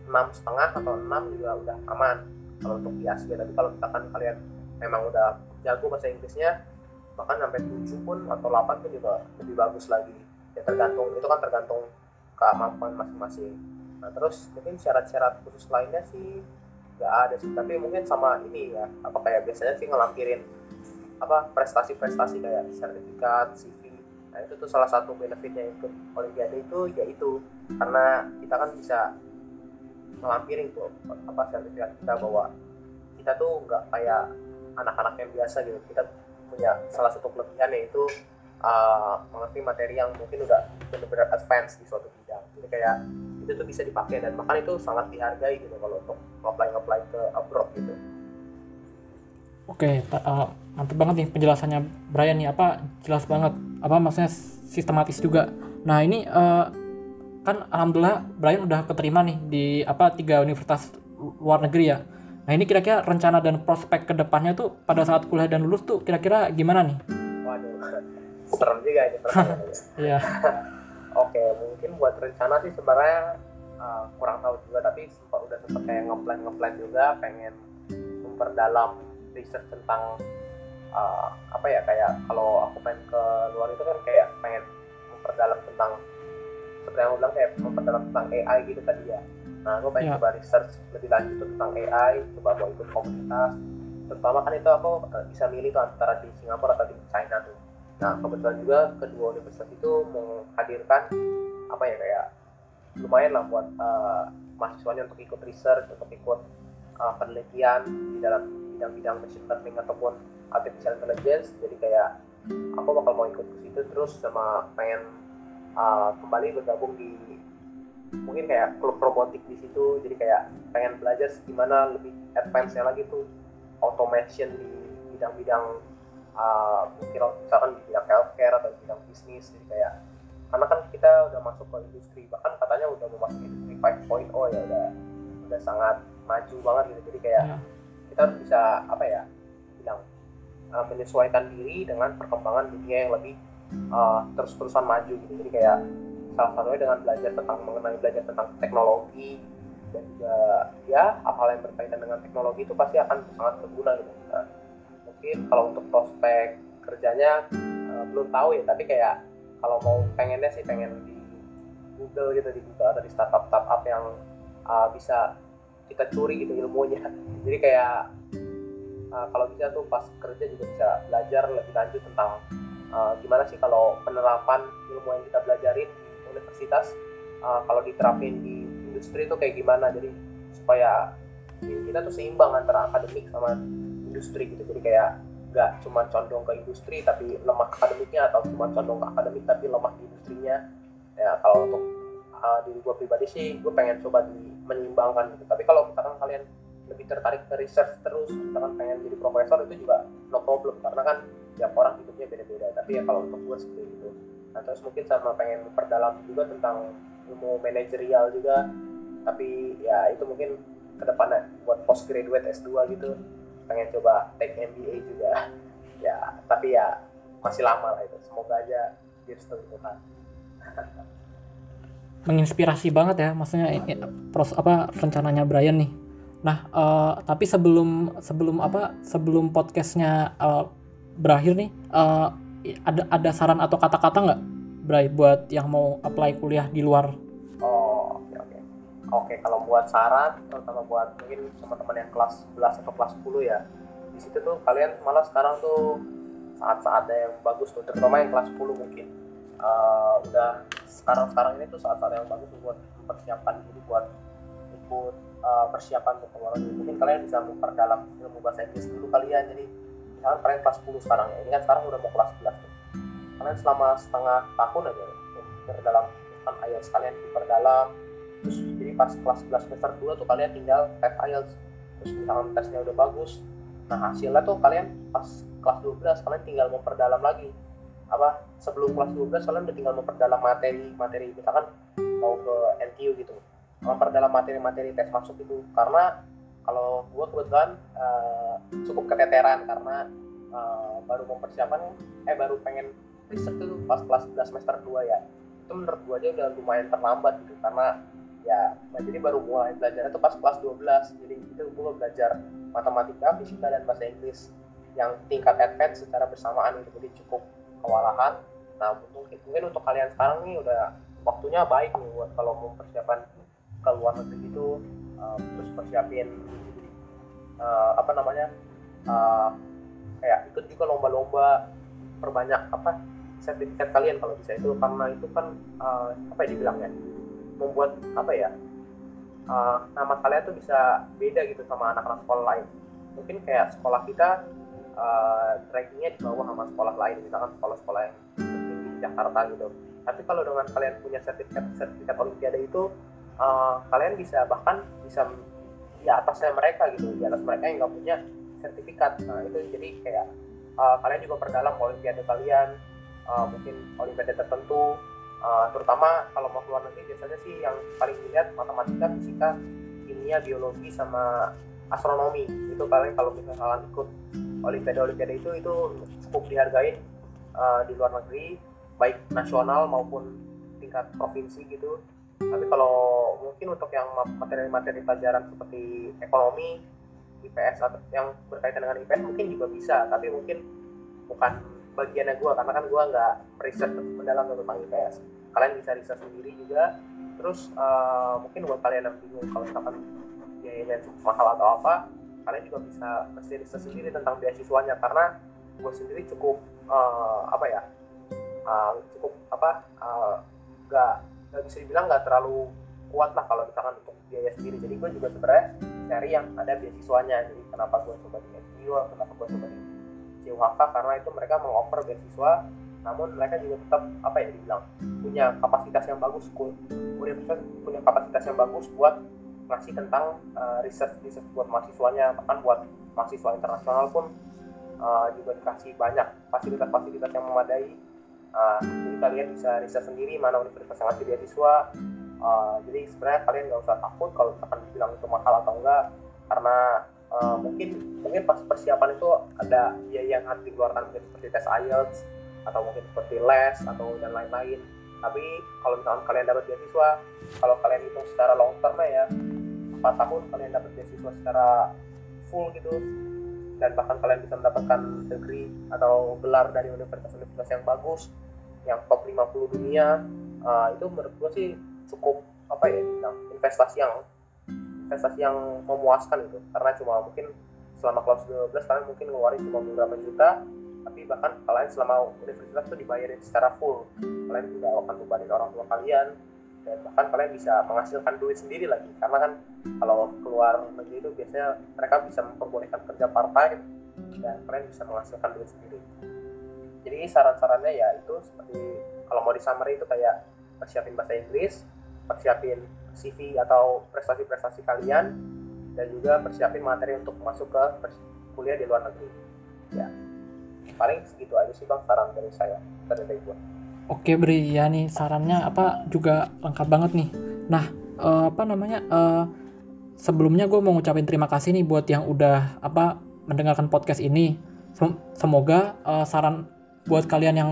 enam setengah atau enam juga udah aman. Kalau untuk di Asia tapi kalau misalkan kalian memang udah jago bahasa Inggrisnya bahkan sampai 7 pun atau 8 pun juga lebih bagus lagi. Ya tergantung itu kan tergantung kemampuan masing-masing nah terus mungkin syarat-syarat khusus lainnya sih nggak ada sih. Tapi mungkin sama ini ya apa kayak biasanya sih ngelampirin apa prestasi-prestasi kayak sertifikat CV nah itu tuh salah satu benefitnya ikut olimpiade itu yaitu karena kita kan bisa ngelampirin tuh apa sertifikat kita bahwa kita tuh nggak kayak anak-anak yang biasa gitu. Kita punya salah satu kelebihan yaitu uh, mengerti materi yang mungkin udah benar-benar advance di suatu bidang. Jadi kayak itu tuh bisa dipakai dan bahkan itu sangat dihargai gitu kalau untuk apply apply ke abroad gitu. Oke, uh, mantep banget nih penjelasannya Brian nih apa jelas banget apa maksudnya sistematis juga. Nah ini uh, kan alhamdulillah Brian udah keterima nih di apa tiga universitas luar negeri ya. Nah ini kira-kira rencana dan prospek ke depannya tuh pada saat kuliah dan lulus tuh kira-kira gimana nih? Waduh, serem juga ini pertanyaannya. Iya. Oke, mungkin buat rencana sih sebenarnya uh, kurang tahu juga, tapi sempat udah sempat kayak ngeplan ngeplan juga, pengen memperdalam research tentang uh, apa ya kayak kalau aku pengen ke luar itu kan kayak pengen memperdalam tentang seperti yang aku bilang kayak memperdalam tentang AI gitu tadi ya. Nah, aku pengen Ya. coba research lebih lanjut tentang AI, coba mau ikut komunitas. Terutama kan itu aku uh, bisa milih tuh antara di Singapura atau di China tuh. Nah kebetulan juga kedua universitas itu menghadirkan apa ya kayak lumayan lah buat uh, mahasiswanya untuk ikut research, untuk ikut uh, penelitian di dalam bidang-bidang machine learning ataupun artificial intelligence. Jadi kayak aku bakal mau ikut ke situ terus sama pengen uh, kembali bergabung di mungkin kayak klub robotik di situ. Jadi kayak pengen belajar gimana lebih advance-nya lagi tuh automation di bidang-bidang uh, mungkin misalkan di bidang healthcare atau di bidang bisnis jadi kayak karena kan kita udah masuk ke industri bahkan katanya udah mau masuk industri 5.0 ya udah udah sangat maju banget gitu. Jadi kayak Ya. kita harus bisa apa ya bilang uh, menyesuaikan diri dengan perkembangan dunia yang lebih uh, terus-terusan maju gitu. Jadi kayak salah satunya dengan belajar tentang mengenai belajar tentang teknologi dan juga ya hal-hal yang berkaitan dengan teknologi itu pasti akan sangat berguna gitu. Nah, mungkin kalau untuk prospek kerjanya uh, belum tahu ya tapi kayak kalau mau pengennya sih pengen di Google gitu di Google atau di startup startup yang uh, bisa kita curi gitu ilmunya. Jadi kayak uh, kalau bisa tuh pas kerja juga bisa belajar lebih lanjut tentang uh, gimana sih kalau penerapan ilmu yang kita belajarin di universitas uh, kalau diterapin di industri itu kayak gimana. Jadi supaya kita tuh seimbang antara akademik sama industri gitu. Jadi kayak nggak cuma condong ke industri tapi lemah akademiknya atau cuma condong ke akademik tapi lemah di industrinya. Ya kalau untuk uh, diri gue pribadi sih gue pengen coba di menyeimbangkan gitu. Tapi kalau misalkan kalian lebih tertarik ke research terus misalkan pengen jadi profesor itu juga no problem. Karena kan tiap orang hidupnya beda-beda. Tapi ya kalau untuk gue seperti itu nah terus mungkin sama pengen memperdalam juga tentang ilmu manajerial juga. Tapi ya itu mungkin ke depannya buat postgraduate S2 gitu pengen coba take MBA juga. Ya tapi ya masih lama lah itu. Semoga aja direstui Tuhan menginspirasi banget ya maksudnya ini, pros apa rencananya Brian nih. Nah eh, tapi sebelum sebelum apa sebelum podcastnya eh, berakhir nih eh, ada ada saran atau kata-kata nggak Bray buat yang mau apply kuliah di luar kalau buat saran terutama buat mungkin teman-teman yang kelas 11 atau kelas 10 ya di situ tuh kalian malah sekarang tuh saat-saatnya yang bagus tuh terutama yang kelas 10 mungkin. Eh, udah sekarang-sekarang ini tuh saat-saat yang bagus buat mempersiapkan diri buat ikut eh, persiapan untuk negeri mungkin kalian bisa memperdalam ilmu bahasa Inggris dulu kalian jadi misalkan kalian kelas 10 sekarang ya ini kan sekarang udah mau kelas 11 tuh. Kalian selama setengah tahun aja berdalam kan IELTS kalian diperdalam terus pas kelas 11 semester 2 tuh kalian tinggal tes IELTS terus misalkan tesnya udah bagus nah hasilnya tuh kalian pas kelas 12 kalian tinggal memperdalam lagi. Apa sebelum kelas 12 kalian udah tinggal memperdalam materi materi misalkan mau ke NTU gitu. Memperdalam materi-materi tes masuk itu. Karena kalau gue kebetulan uh, cukup keteteran karena uh, baru mempersiapkan eh baru pengen riset dulu pas kelas 11 semester 2 ya. Itu menurut gue aja udah lumayan terlambat gitu. Karena ya nah jadi baru mulai belajar itu pas kelas 12 jadi itu gue belajar matematika fisika dan bahasa Inggris yang tingkat advance secara bersamaan gitu. Jadi cukup kewalahan. Nah mungkin mungkin untuk kalian sekarang nih udah waktunya baik nih buat kalau mau persiapan ke luar negeri gitu uh, terus persiapin uh, apa namanya uh, kayak ikut juga lomba-lomba perbanyak apa sertifikat kalian kalau bisa itu. Karena itu kan uh, apa ya dibilangnya membuat apa ya uh, nama kalian tuh bisa beda gitu sama anak-anak sekolah lain. Mungkin kayak sekolah kita uh, rankingnya di bawah sama sekolah lain misalkan sekolah-sekolah yang di Jakarta gitu. Tapi kalau dengan kalian punya sertifikat sertifikat olimpiade itu uh, kalian bisa bahkan bisa di atasnya mereka gitu di atas mereka yang nggak punya sertifikat. Nah itu jadi kayak uh, kalian juga perdalam olimpiade kalian uh, mungkin olimpiade tertentu uh, terutama kalau mau keluar negeri biasanya sih yang paling dilihat matematika fisika kimia biologi sama astronomi. Itu kalian kalau misalnya ikut olimpiade olimpiade itu itu cukup dihargai uh, di luar negeri baik nasional maupun tingkat provinsi gitu. Tapi kalau mungkin untuk yang materi-materi pelajaran seperti ekonomi IPS atau yang berkaitan dengan IPS mungkin juga bisa. Tapi mungkin bukan bagiannya gue karena kan gue nggak riset mendalam tentang IPS kalian bisa riset sendiri juga. Terus uh, mungkin buat kalian yang bingung kalau misalkan biayanya cukup mahal atau apa kalian juga bisa mesti riset sendiri tentang beasiswanya. Karena gue sendiri cukup uh, apa ya uh, cukup apa uh, nggak bisa dibilang nggak terlalu kuat lah kalau misalkan untuk biaya sendiri. Jadi gue juga sebenarnya cari yang ada beasiswanya. Jadi kenapa gue coba di FGU kenapa gue coba di CUHK karena itu mereka mengoffer beasiswa namun mereka juga tetap apa ya dibilang punya kapasitas yang bagus universitas punya kapasitas yang bagus buat ngasih tentang uh, riset riset buat mahasiswanya bahkan buat mahasiswa internasional pun uh, juga dikasih banyak fasilitas-fasilitas yang memadai. Uh, jadi kalian bisa riset sendiri mana universitas yang ngasih beasiswa. Uh, jadi sebenarnya kalian nggak usah takut kalau misalkan dibilang itu mahal atau enggak karena uh, mungkin mungkin pas persiapan itu ada biaya yang harus dikeluarkan mungkin seperti tes IELTS atau mungkin seperti les atau dan lain-lain. Tapi kalau misalkan kalian dapat beasiswa kalau kalian hitung secara long term ya 4 tahun kalian dapat beasiswa secara full gitu. Dan bahkan kalian bisa mendapatkan degree atau gelar dari universitas-universitas yang bagus yang top 50 dunia. Uh, itu menurut gue sih cukup apa ya investasi yang investasi yang memuaskan itu. Karena cuma mungkin selama kelas 12 kalian mungkin ngeluarin cuma beberapa juta tapi bahkan kalian selama universitas itu dibayarin secara full. Kalian tidak akan bebanin orang tua kalian dan bahkan kalian bisa menghasilkan duit sendiri lagi. Karena kan kalau keluar negeri itu biasanya mereka bisa memperbolehkan kerja part time dan kalian bisa menghasilkan duit sendiri. Jadi saran-sarannya ya itu seperti kalau mau di summary itu kayak persiapin bahasa Inggris persiapin CV atau prestasi-prestasi kalian dan juga persiapin materi untuk masuk ke kuliah di luar negeri ya paling segitu aja sih bang saran dari saya dari gue Oke Bri, ya nih sarannya apa juga lengkap banget nih. Nah, eh, apa namanya? eh, sebelumnya gue mau ngucapin terima kasih nih buat yang udah apa mendengarkan podcast ini. Sem- Semoga eh, saran buat kalian yang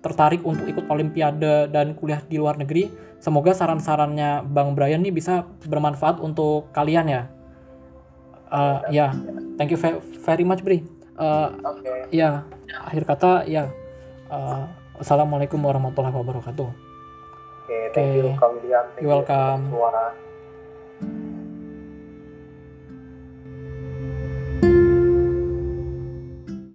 tertarik untuk ikut Olimpiade dan kuliah di luar negeri, semoga saran-sarannya Bang Brian nih bisa bermanfaat untuk kalian ya. Eh, ya, thank you ve- very much Bri. Eh, Oke. ya, akhir kata ya. eh, Assalamualaikum warahmatullahi wabarakatuh. Oke, thank you Oke. Kang Dian. Thank You're welcome. Suara.